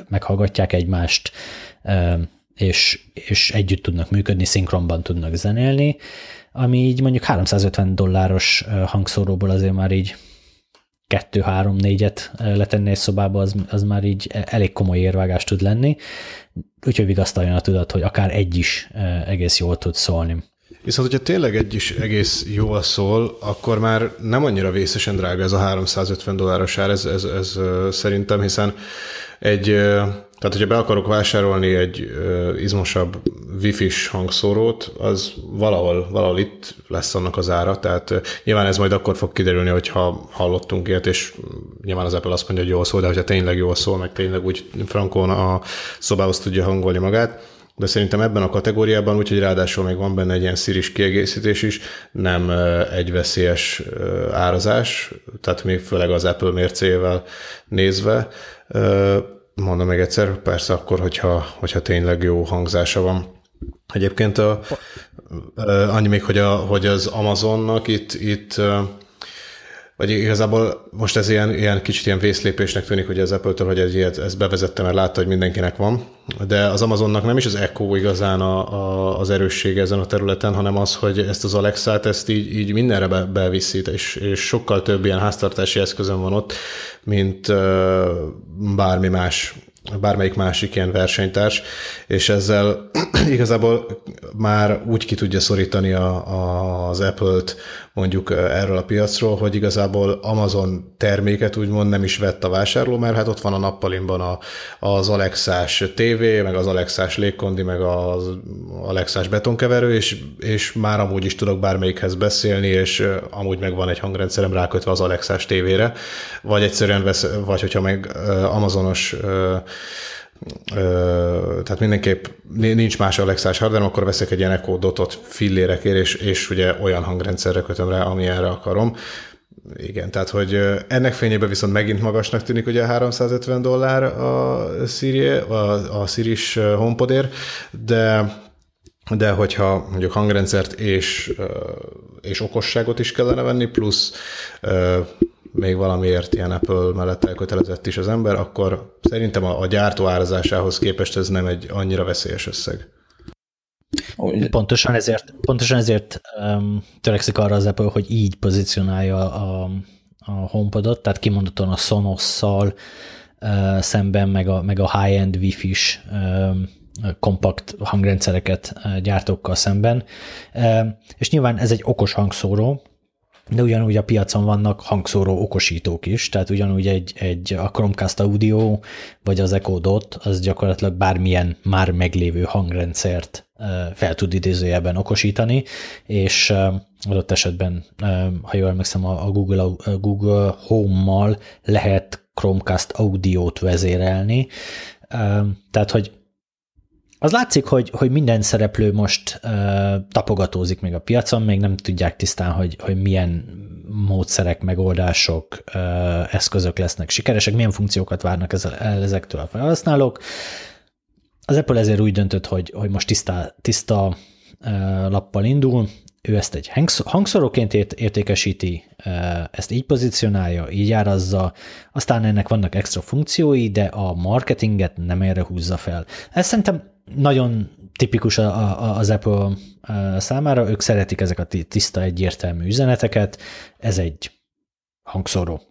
meghallgatják egymást, és, és együtt tudnak működni, szinkronban tudnak zenélni, ami így mondjuk 350 dolláros hangszóróból azért már így kettő, három, négyet letenni egy szobába, az, az már így elég komoly érvágás tud lenni, úgyhogy vigasztaljon a tudat, hogy akár egy is egész jól tud szólni. Viszont, hogyha tényleg egy is egész jól szól, akkor már nem annyira vészesen drága ez a 350 dolláros ár, ez, ez, ez szerintem, hiszen egy tehát, hogyha be akarok vásárolni egy izmosabb wifi-s hangszórót, az valahol, valahol itt lesz annak az ára, tehát nyilván ez majd akkor fog kiderülni, hogyha hallottunk ilyet, és nyilván az Apple azt mondja, hogy jól szól, de hogyha tényleg jól szól, meg tényleg úgy frankon a szobához tudja hangolni magát, de szerintem ebben a kategóriában, úgyhogy ráadásul még van benne egy ilyen sziris kiegészítés is, nem egy veszélyes árazás, tehát még főleg az Apple mércével nézve, mondom még egyszer, persze akkor, hogyha, hogyha tényleg jó hangzása van. Egyébként a, annyi még, hogy, a, hogy az Amazonnak itt, itt vagy igazából most ez ilyen, ilyen kicsit ilyen vészlépésnek tűnik, hogy az Apple-től, hogy ez ilyet, ezt bevezette, mert látta, hogy mindenkinek van, de az Amazonnak nem is az Echo igazán a, a, az erőssége ezen a területen, hanem az, hogy ezt az Alexa-t ezt így, így mindenre be, beviszi, és, és sokkal több ilyen háztartási eszközön van ott, mint uh, bármi más bármelyik másik ilyen versenytárs, és ezzel igazából már úgy ki tudja szorítani a, a, az Apple-t mondjuk erről a piacról, hogy igazából Amazon terméket úgymond nem is vett a vásárló, mert hát ott van a nappalimban a, az Alexás TV, meg az Alexás légkondi, meg az Alexás betonkeverő, és, és már amúgy is tudok bármelyikhez beszélni, és amúgy meg van egy hangrendszerem rákötve az Alexás tévére, vagy egyszerűen vesz, vagy hogyha meg Amazonos tehát mindenképp nincs más Alexás hardware, akkor veszek egy ilyen Echo Dotot fillérekért, és, és ugye olyan hangrendszerre kötöm rá, ami erre akarom. Igen, tehát hogy ennek fényében viszont megint magasnak tűnik ugye 350 dollár a Siri, a, a Siri-s HomePodért, de de hogyha mondjuk hangrendszert és, és okosságot is kellene venni, plusz még valamiért ilyen Apple mellett elkötelezett is az ember, akkor szerintem a, a gyártó árazásához képest ez nem egy annyira veszélyes összeg. Pontosan ezért, pontosan ezért um, törekszik arra az Apple, hogy így pozícionálja a, a HomePodot, tehát kimondottan a Sonos-szal uh, szemben, meg a, meg a high-end Wi-Fi-s um, kompakt hangrendszereket uh, gyártókkal szemben. És nyilván ez egy okos hangszóró, de ugyanúgy a piacon vannak hangszóró okosítók is, tehát ugyanúgy egy, egy a Chromecast Audio vagy az Echo Dot, az gyakorlatilag bármilyen már meglévő hangrendszert fel tud idézőjelben okosítani, és adott esetben, ha jól emlékszem, a Google, a Google Home-mal lehet Chromecast Audio-t vezérelni, tehát, hogy az látszik, hogy, hogy minden szereplő most uh, tapogatózik még a piacon, még nem tudják tisztán, hogy, hogy milyen módszerek, megoldások, uh, eszközök lesznek sikeresek, milyen funkciókat várnak ezzel, ezektől a felhasználók. Az Apple ezért úgy döntött, hogy, hogy most tiszta, tiszta uh, lappal indul, ő ezt egy hangszoroként ért, értékesíti, ezt így pozícionálja, így árazza, aztán ennek vannak extra funkciói, de a marketinget nem erre húzza fel. Ez szerintem nagyon tipikus az Apple számára, ők szeretik ezek a tiszta, egyértelmű üzeneteket, ez egy hangszóró.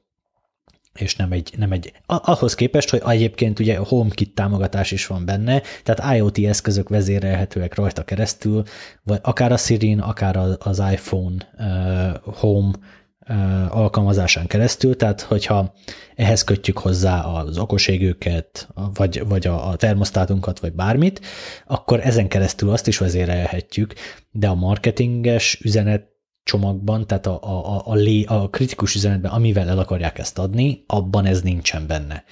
És nem egy, nem egy, ahhoz képest, hogy egyébként ugye a HomeKit támogatás is van benne, tehát IoT eszközök vezérelhetőek rajta keresztül, vagy akár a siri akár az iPhone Home alkalmazásán keresztül, tehát hogyha ehhez kötjük hozzá az okoségőket, vagy, vagy a, a termosztátunkat, vagy bármit, akkor ezen keresztül azt is vezérelhetjük, de a marketinges üzenet csomagban, tehát a, a, a, lé, a kritikus üzenetben, amivel el akarják ezt adni, abban ez nincsen benne.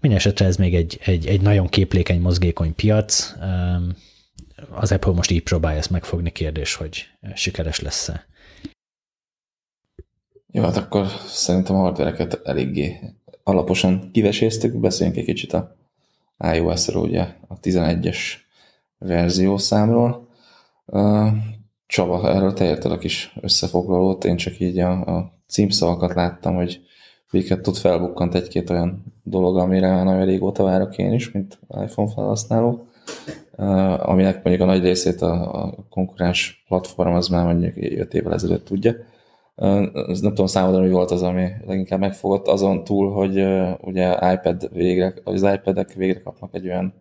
Mindenesetre ez még egy, egy, egy nagyon képlékeny, mozgékony piac. Az Apple most így próbálja ezt megfogni, kérdés, hogy sikeres lesz-e. Jó, hát akkor szerintem a hardvereket eléggé alaposan kiveséztük, beszéljünk egy kicsit a iOS-ről, ugye a 11-es verziószámról. Csaba, erről te a kis összefoglalót, én csak így a, a címszavakat láttam, hogy miket tud felbukkant egy-két olyan dolog, amire nagyon régóta várok én is, mint iPhone felhasználó, aminek mondjuk a nagy részét a, a konkurens platform az már mondjuk 5 évvel ezelőtt tudja. Uh, nem tudom számodra, mi volt az, ami leginkább megfogott, azon túl, hogy ugye iPad végre, az iPad-ek végre kapnak egy olyan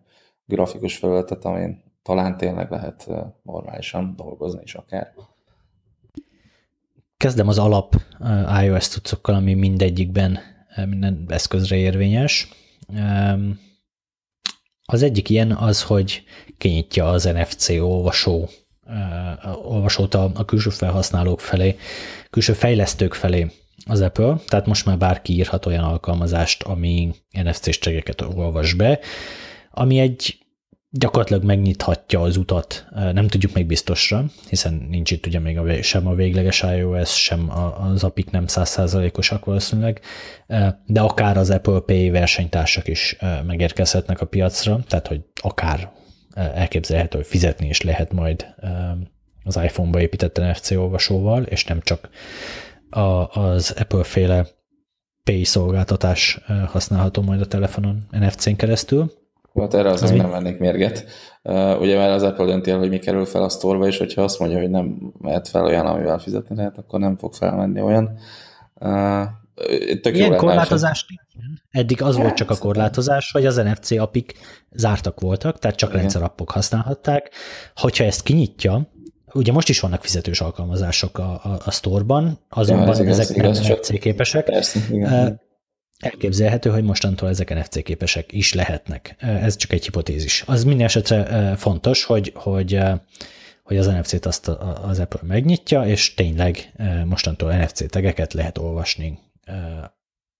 grafikus felületet, amin talán tényleg lehet normálisan dolgozni is akár. Kezdem az alap iOS tucokkal, ami mindegyikben minden eszközre érvényes. Az egyik ilyen az, hogy kinyitja az NFC olvasó olvasót a, a külső felhasználók felé, külső fejlesztők felé az Apple, tehát most már bárki írhat olyan alkalmazást, ami NFC-s csegeket olvas be, ami egy gyakorlatilag megnyithatja az utat, nem tudjuk még biztosra, hiszen nincs itt ugye még a, sem a végleges iOS, sem az APIK nem százszázalékosak valószínűleg, de akár az Apple Pay versenytársak is megérkezhetnek a piacra, tehát hogy akár elképzelhető, hogy fizetni is lehet majd az iPhone-ba épített NFC olvasóval, és nem csak az Apple-féle Pay szolgáltatás használható majd a telefonon NFC-n keresztül. Hát erre az, az nem vennék mérget. Uh, ugye mert az Apple dönti el, hogy mi kerül fel a sztorba, és hogyha azt mondja, hogy nem mehet fel olyan, amivel fizetni lehet, akkor nem fog felmenni olyan. Uh, tök Ilyen korlátozás nincsen. Eddig az volt csak a korlátozás, hogy az NFC apik zártak voltak, tehát csak rendszerappok használhatták. Hogyha ezt kinyitja, ugye most is vannak fizetős alkalmazások a, a, a store-ban, azonban ja, ez igaz, ezek igaz, nem NFC képesek. Persze, igen. Elképzelhető, hogy mostantól ezek NFC képesek is lehetnek. Ez csak egy hipotézis. Az minden esetre fontos, hogy, hogy, hogy az NFC-t azt az Apple megnyitja, és tényleg mostantól NFC tegeket lehet olvasni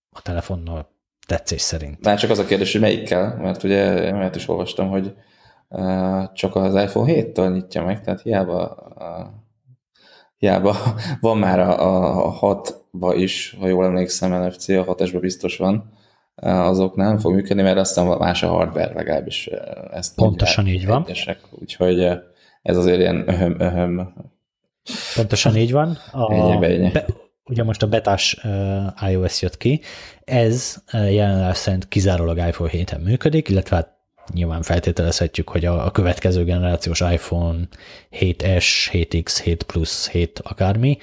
a telefonnal tetszés szerint. Már csak az a kérdés, hogy melyikkel, mert ugye mert is olvastam, hogy csak az iPhone 7-től nyitja meg, tehát hiába hiába van már a, a 6-ba is, ha jól emlékszem, NFC, a 6 biztos van, azok nem fog működni, mert aztán más a hardware legalábbis ezt Pontosan így van. Egyesek, úgyhogy ez azért ilyen öhöm, öhöm. Pontosan így van. A, ennyi, ennyi. Be, ugye most a betás iOS jött ki, ez uh, jelenleg szerint kizárólag iPhone 7-en működik, illetve hát nyilván feltételezhetjük, hogy a, a következő generációs iPhone 7S, 7X, 7 Plus, 7 akármi,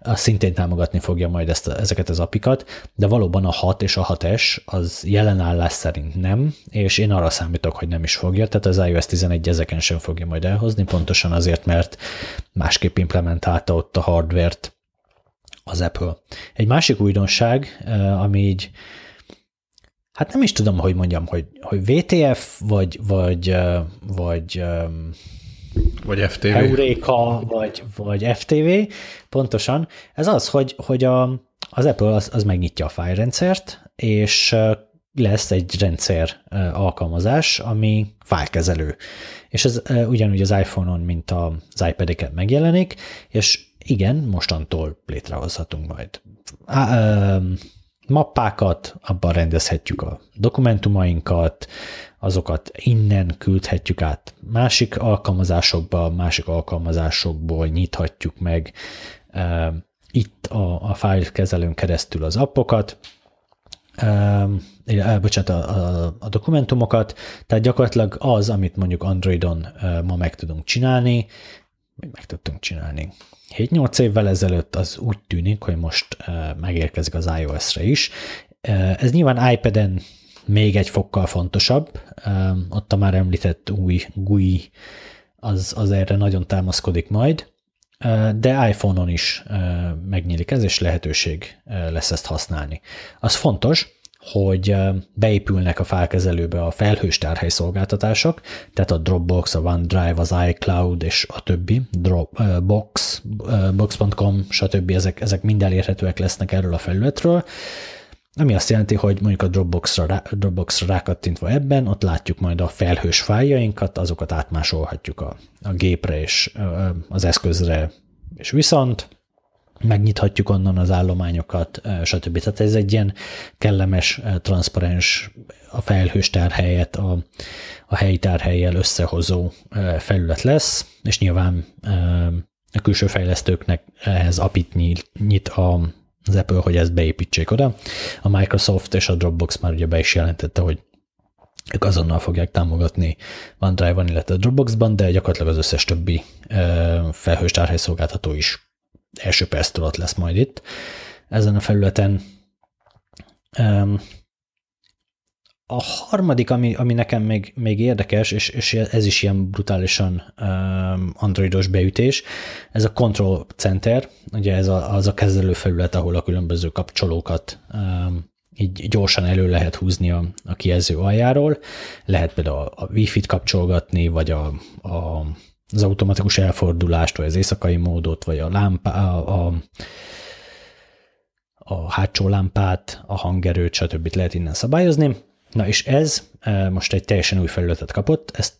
az szintén támogatni fogja majd ezt, ezeket az apikat, de valóban a 6 és a 6S az jelenállás szerint nem, és én arra számítok, hogy nem is fogja, tehát az iOS 11 ezeken sem fogja majd elhozni, pontosan azért, mert másképp implementálta ott a hardvert az Apple. Egy másik újdonság, eh, ami így hát nem is tudom, hogy mondjam, hogy, hogy VTF, vagy, vagy, vagy vagy FTV. Eureka, vagy, vagy FTV, pontosan. Ez az, hogy, hogy a, az Apple az, az megnyitja a fájrendszert, és lesz egy rendszer alkalmazás, ami fájlkezelő. És ez ugyanúgy az iPhone-on, mint az iPad-eken megjelenik, és igen, mostantól létrehozhatunk majd. Mappákat, abban rendezhetjük a dokumentumainkat, azokat innen küldhetjük át. Másik alkalmazásokba, másik alkalmazásokból nyithatjuk meg itt a, a fájlkezelőn keresztül az appokat, uh, bocsánat, a, a, a dokumentumokat, tehát gyakorlatilag az, amit mondjuk Androidon uh, ma meg tudunk csinálni, még meg tudtunk csinálni. 7-8 évvel ezelőtt az úgy tűnik, hogy most uh, megérkezik az iOS-re is. Uh, ez nyilván iPad-en még egy fokkal fontosabb, uh, ott a már említett új GUI az, az erre nagyon támaszkodik majd, de iPhone-on is megnyílik ez, és lehetőség lesz ezt használni. Az fontos, hogy beépülnek a fájlkezelőbe a felhős tárhely szolgáltatások, tehát a Dropbox, a OneDrive, az iCloud és a többi, Dropbox, box.com, stb. Ezek, ezek mind elérhetőek lesznek erről a felületről, ami azt jelenti, hogy mondjuk a Dropbox-ra, Dropbox-ra rákattintva ebben, ott látjuk majd a felhős fájljainkat, azokat átmásolhatjuk a, a gépre és az eszközre, és viszont megnyithatjuk onnan az állományokat, stb. Tehát ez egy ilyen kellemes, transzparens, a felhős tárhelyet a, a helyi tárhelyjel összehozó felület lesz, és nyilván a külső fejlesztőknek ehhez apit nyit a, az Apple, hogy ezt beépítsék oda. A Microsoft és a Dropbox már ugye be is jelentette, hogy ők azonnal fogják támogatni OneDrive-on, illetve Dropbox-ban, de gyakorlatilag az összes többi felhős tárhelyszolgáltató is első perctől ott lesz majd itt ezen a felületen. A harmadik, ami, ami nekem még, még érdekes, és, és ez is ilyen brutálisan androidos beütés, ez a Control Center, ugye ez a, az a kezelő felület, ahol a különböző kapcsolókat így gyorsan elő lehet húzni a, a kijelző aljáról. Lehet például a Wi-Fi-t kapcsolgatni, vagy a, a, az automatikus elfordulást, vagy az éjszakai módot, vagy a lámpa, a, a, a hátsó lámpát, a hangerőt, stb. lehet innen szabályozni. Na és ez e, most egy teljesen új felületet kapott, ezt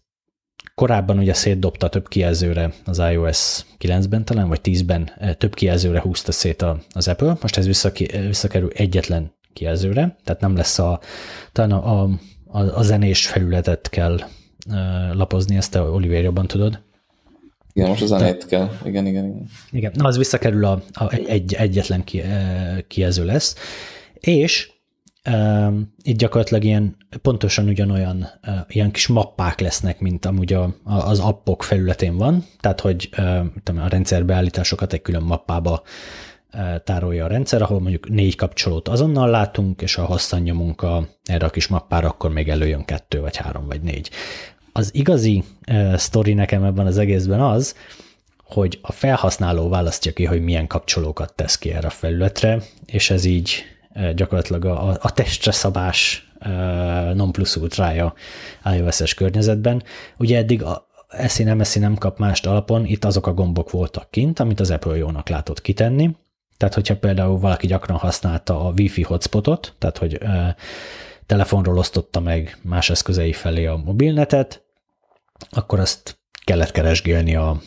korábban ugye szétdobta több kijelzőre az iOS 9-ben talán, vagy 10-ben e, több kijelzőre húzta szét az Apple, most ez e, visszakerül egyetlen kijelzőre, tehát nem lesz a, talán a, a, a zenés felületet kell lapozni, ezt te Oliver jobban tudod. Igen, most a zenét kell. Igen, igen, igen. Igen, na az visszakerül a, a egy, egyetlen ki, kijelző lesz, és itt gyakorlatilag ilyen pontosan ugyanolyan ilyen kis mappák lesznek, mint amúgy a, az appok felületén van, tehát hogy a rendszerbeállításokat egy külön mappába tárolja a rendszer, ahol mondjuk négy kapcsolót azonnal látunk, és ha hosszan nyomunk a, erre a kis mappára, akkor még előjön kettő, vagy három, vagy négy. Az igazi uh, sztori nekem ebben az egészben az, hogy a felhasználó választja ki, hogy milyen kapcsolókat tesz ki erre a felületre, és ez így gyakorlatilag a, a testre szabás non plus ultrája iOS-es környezetben. Ugye eddig a, eszi nem eszi nem kap mást alapon, itt azok a gombok voltak kint, amit az Apple jónak látott kitenni. Tehát, hogyha például valaki gyakran használta a Wi-Fi hotspotot, tehát, hogy telefonról osztotta meg más eszközei felé a mobilnetet, akkor azt kellett keresgélni a,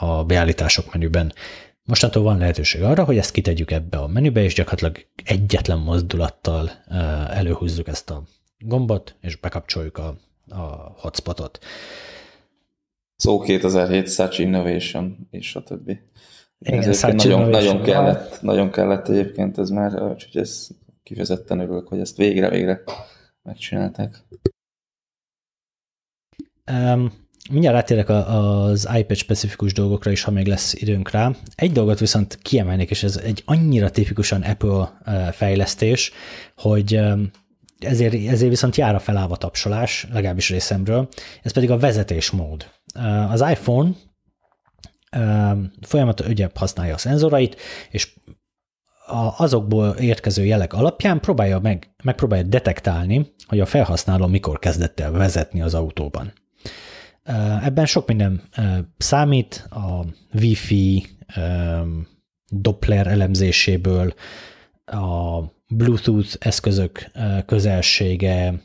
a beállítások menüben. Mostantól van lehetőség arra, hogy ezt kitegyük ebbe a menübe, és gyakorlatilag egyetlen mozdulattal előhúzzuk ezt a gombot, és bekapcsoljuk a, a hotspotot. Szó 2007 Such Innovation, és a többi. Igen, ez nagyon, nagyon, kellett, nagyon kellett egyébként ez már, úgyhogy ez kifejezetten örülök, hogy ezt végre-végre megcsinálták. Um, mindjárt rátérek az iPad specifikus dolgokra is, ha még lesz időnk rá. Egy dolgot viszont kiemelnék, és ez egy annyira tipikusan Apple fejlesztés, hogy ezért, ezért viszont jár a felállva tapsolás, legalábbis részemről, ez pedig a vezetésmód. Az iPhone folyamatos ugye használja a szenzorait, és azokból érkező jelek alapján próbálja meg, megpróbálja detektálni, hogy a felhasználó mikor kezdett el vezetni az autóban. Ebben sok minden számít, a Wi-Fi Doppler elemzéséből, a Bluetooth eszközök közelsége,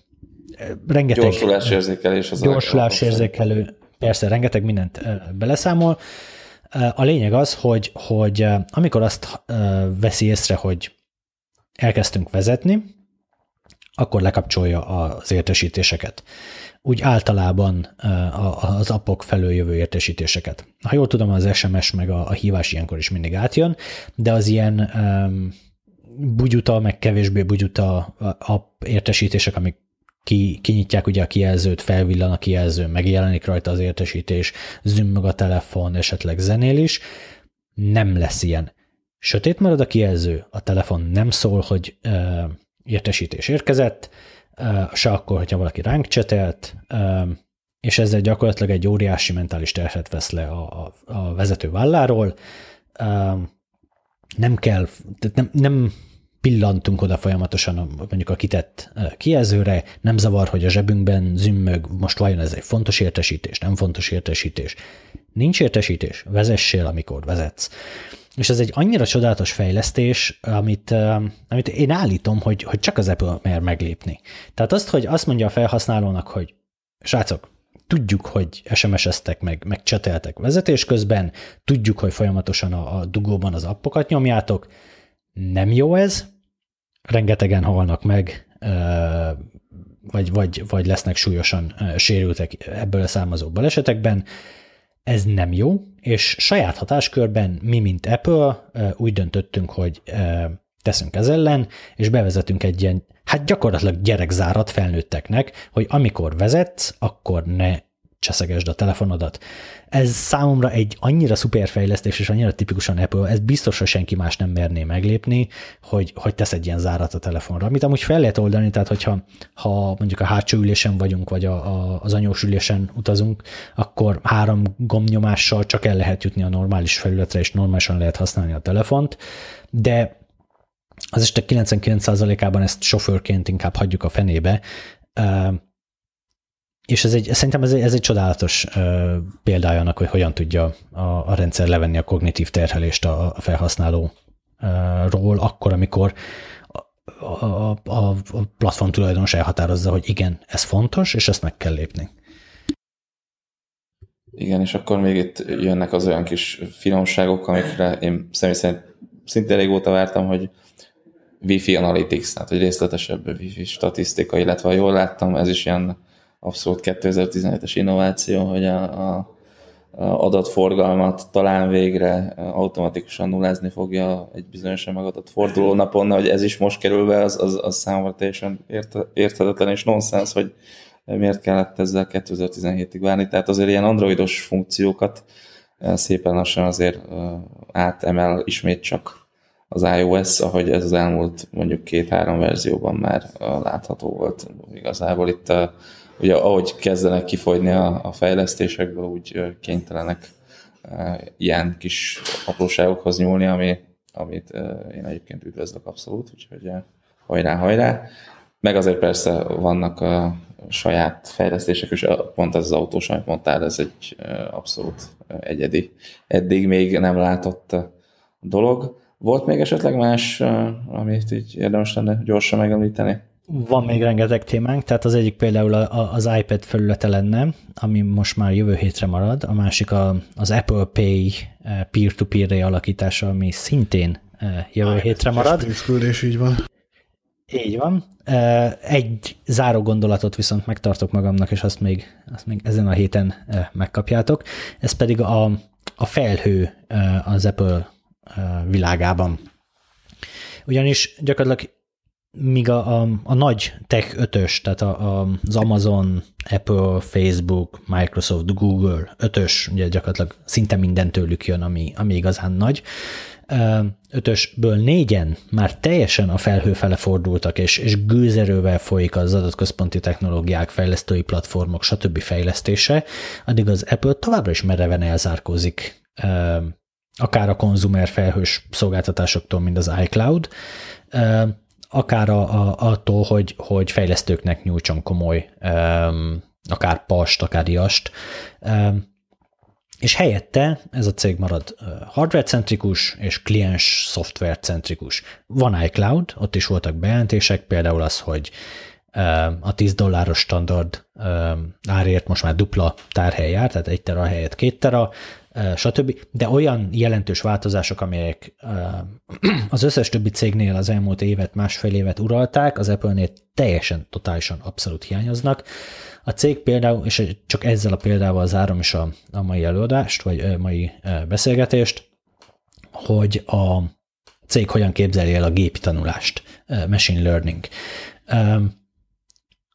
rengeteg... Gyorsulásérzékelés. Az gyorsulásérzékelő, persze, rengeteg mindent beleszámol. A lényeg az, hogy, hogy amikor azt veszi észre, hogy elkezdtünk vezetni, akkor lekapcsolja az értesítéseket. Úgy általában az appok felől jövő értesítéseket. Ha jól tudom, az SMS meg a, a hívás ilyenkor is mindig átjön, de az ilyen um, bugyuta, meg kevésbé bugyuta app értesítések, amik ki, kinyitják ugye a kijelzőt, felvillan a kijelző, megjelenik rajta az értesítés, zümmög a telefon, esetleg zenél is, nem lesz ilyen. Sötét marad a kijelző, a telefon nem szól, hogy uh, értesítés érkezett, se akkor, hogyha valaki ránk csetelt, és ezzel gyakorlatilag egy óriási mentális terhet vesz le a, a, a vezető válláról. Nem kell, nem, nem pillantunk oda folyamatosan mondjuk a kitett kijelzőre, nem zavar, hogy a zsebünkben zümmög, most vajon ez egy fontos értesítés, nem fontos értesítés. Nincs értesítés, vezessél, amikor vezetsz. És ez egy annyira csodálatos fejlesztés, amit, amit én állítom, hogy, hogy csak az Apple mer meglépni. Tehát azt, hogy azt mondja a felhasználónak, hogy srácok, tudjuk, hogy SMS-eztek, meg, meg cseteltek vezetés közben, tudjuk, hogy folyamatosan a, a dugóban az appokat nyomjátok, nem jó ez, rengetegen halnak meg, vagy, vagy, vagy lesznek súlyosan sérültek ebből a származó balesetekben, ez nem jó, és saját hatáskörben mi, mint Apple úgy döntöttünk, hogy teszünk ez ellen, és bevezetünk egy ilyen, hát gyakorlatilag gyerekzárat felnőtteknek, hogy amikor vezetsz, akkor ne cseszegesd a telefonodat. Ez számomra egy annyira szuper fejlesztés, és annyira tipikusan Apple, ez biztos, hogy senki más nem merné meglépni, hogy, hogy tesz egy ilyen zárat a telefonra, amit amúgy fel lehet oldani, tehát hogyha ha mondjuk a hátsó ülésen vagyunk, vagy a, a, az anyós ülésen utazunk, akkor három gombnyomással csak el lehet jutni a normális felületre, és normálisan lehet használni a telefont, de az este 99%-ában ezt sofőrként inkább hagyjuk a fenébe, és ez egy, szerintem ez egy, ez egy csodálatos uh, példája annak, hogy hogyan tudja a, a rendszer levenni a kognitív terhelést a, a felhasználóról, akkor, amikor a, a, a platform tulajdonos elhatározza, hogy igen, ez fontos, és ezt meg kell lépni. Igen, és akkor még itt jönnek az olyan kis finomságok, amikre én személy szerint szinte régóta vártam, hogy Wi-Fi Analytics, tehát hogy részletesebb Wi-Fi statisztika, illetve ha jól láttam, ez is ilyen abszolút 2017-es innováció, hogy a, a, a adatforgalmat talán végre automatikusan nullázni fogja egy bizonyosan megadott forduló napon, hogy ez is most kerül be, az, az, az számomra teljesen érthetetlen és nonsens, hogy miért kellett ezzel 2017-ig várni. Tehát azért ilyen androidos funkciókat szépen lassan azért átemel ismét csak az iOS, ahogy ez az elmúlt mondjuk két-három verzióban már látható volt. Igazából itt ugye ahogy kezdenek kifogyni a, a fejlesztésekből, úgy kénytelenek ilyen kis apróságokhoz nyúlni, ami, amit én egyébként üdvözlök abszolút, úgyhogy hajrá, hajrá. Meg azért persze vannak a saját fejlesztések, és pont ez az autós, amit mondtál, ez egy abszolút egyedi, eddig még nem látott dolog. Volt még esetleg más, amit így érdemes lenne gyorsan megemlíteni? Van még rengeteg témánk, tehát az egyik például az iPad felülete lenne, ami most már jövő hétre marad, a másik az Apple Pay eh, peer-to-peer alakítása, ami szintén eh, jövő ah, hétre marad. Pénzküldés, így van. Így van. Eh, egy záró gondolatot viszont megtartok magamnak, és azt még, azt még ezen a héten megkapjátok. Ez pedig a, a felhő az Apple világában. Ugyanis gyakorlatilag míg a, a, a nagy tech ötös, tehát a, a, az Amazon, Apple, Facebook, Microsoft, Google ötös, ugye gyakorlatilag szinte minden tőlük jön, ami, ami igazán nagy, ötösből négyen már teljesen a felhő fele fordultak, és, és gőzerővel folyik az adatközponti technológiák, fejlesztői platformok, stb. fejlesztése, addig az Apple továbbra is mereven elzárkózik akár a konzumer felhős szolgáltatásoktól, mint az iCloud, akár a, a, attól, hogy, hogy fejlesztőknek nyújtson komoly, um, akár past, akár iast, um, és helyette ez a cég marad hardware-centrikus és kliens szoftver-centrikus. Van iCloud, ott is voltak bejelentések, például az, hogy a 10 dolláros standard árért most már dupla tárhely jár, tehát egy tera helyett két tera, stb. De olyan jelentős változások, amelyek az összes többi cégnél az elmúlt évet, másfél évet uralták, az Apple-nél teljesen, totálisan abszolút hiányoznak. A cég például, és csak ezzel a példával zárom is a, a mai előadást, vagy mai beszélgetést, hogy a cég hogyan képzeli el a gépi tanulást, machine learning.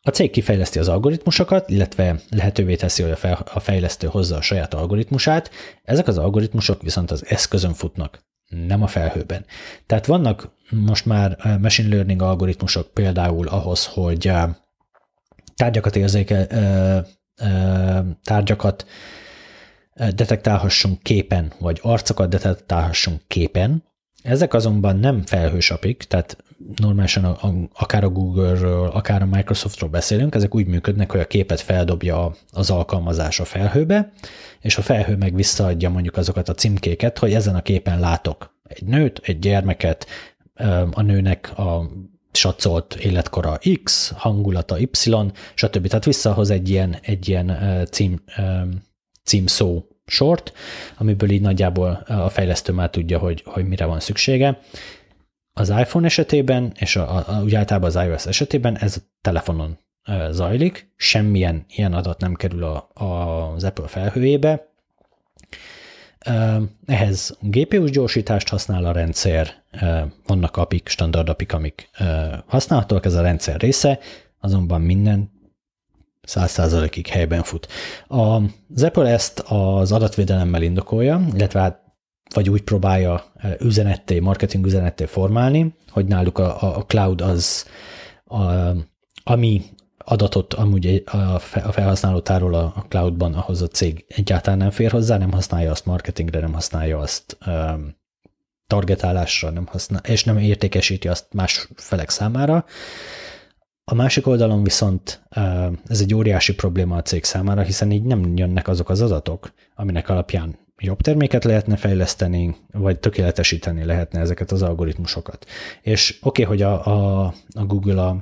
A cég kifejleszti az algoritmusokat, illetve lehetővé teszi, hogy a fejlesztő hozza a saját algoritmusát, ezek az algoritmusok viszont az eszközön futnak, nem a felhőben. Tehát vannak most már machine learning algoritmusok például ahhoz, hogy tárgyakat érzéke, tárgyakat detektálhassunk képen, vagy arcokat detektálhassunk képen. Ezek azonban nem felhősapik, tehát normálisan a, a, akár a Google-ről, akár a Microsoftról beszélünk, ezek úgy működnek, hogy a képet feldobja az alkalmazás a felhőbe, és a felhő meg visszaadja mondjuk azokat a címkéket, hogy ezen a képen látok egy nőt, egy gyermeket, a nőnek a satszolt életkora X, hangulata Y, stb. Tehát visszahoz egy ilyen, egy ilyen cím, címszó sort, amiből így nagyjából a fejlesztő már tudja, hogy, hogy mire van szüksége. Az iPhone esetében, és a, a, úgy általában az iOS esetében ez a telefonon zajlik, semmilyen ilyen adat nem kerül a, a, az Apple felhőjébe. Ehhez GPU-s gyorsítást használ a rendszer, vannak apik, standard apik, amik használhatóak, ez a rendszer része, azonban minden 100%-ig helyben fut. Az Apple ezt az adatvédelemmel indokolja, illetve hát vagy úgy próbálja üzenetté, marketing üzenetté formálni, hogy náluk a, a cloud az, a, ami adatot amúgy a felhasználó tárol a cloudban, ahhoz a cég egyáltalán nem fér hozzá, nem használja azt marketingre, nem használja azt um, targetálásra, nem használ, és nem értékesíti azt más felek számára. A másik oldalon viszont ez egy óriási probléma a cég számára, hiszen így nem jönnek azok az adatok, aminek alapján jobb terméket lehetne fejleszteni, vagy tökéletesíteni lehetne ezeket az algoritmusokat. És oké, okay, hogy a, a, a Google a,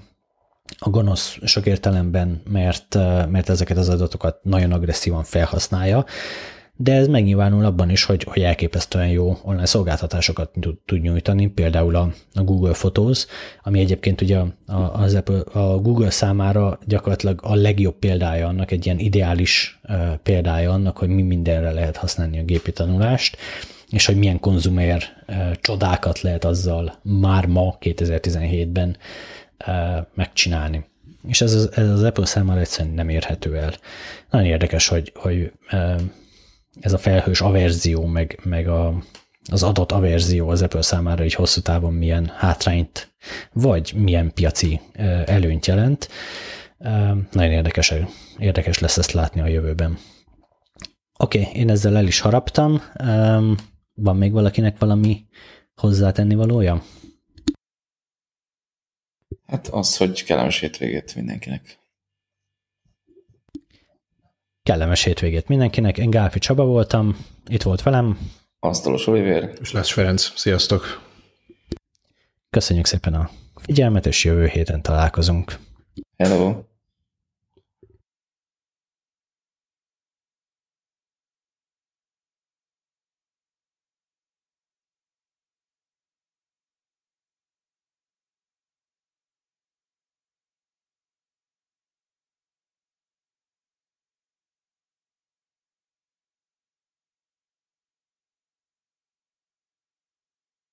a gonosz sok értelemben, mert, mert ezeket az adatokat nagyon agresszívan felhasználja, de ez megnyilvánul abban is, hogy, hogy elképesztően jó online szolgáltatásokat tud nyújtani, például a, a Google Photos, ami egyébként ugye a, az Apple, a Google számára gyakorlatilag a legjobb példája annak, egy ilyen ideális példája annak, hogy mi mindenre lehet használni a gépi tanulást, és hogy milyen konzumer uh, csodákat lehet azzal már ma 2017-ben uh, megcsinálni. És ez, ez az Apple számára egyszerűen nem érhető el. Nagyon érdekes, hogy, hogy ez a felhős averzió, meg, meg a, az adott averzió az Apple számára így hosszú távon milyen hátrányt, vagy milyen piaci előnyt jelent. Nagyon érdekes, érdekes lesz ezt látni a jövőben. Oké, okay, én ezzel el is haraptam. Van még valakinek valami hozzátenni valója? Hát az, hogy kellemes hétvégét mindenkinek. Kellemes hétvégét mindenkinek. Én Gálfi Csaba voltam, itt volt velem. Asztalos Oliver. És lesz Ferenc. Sziasztok! Köszönjük szépen a figyelmet, és jövő héten találkozunk. Hello!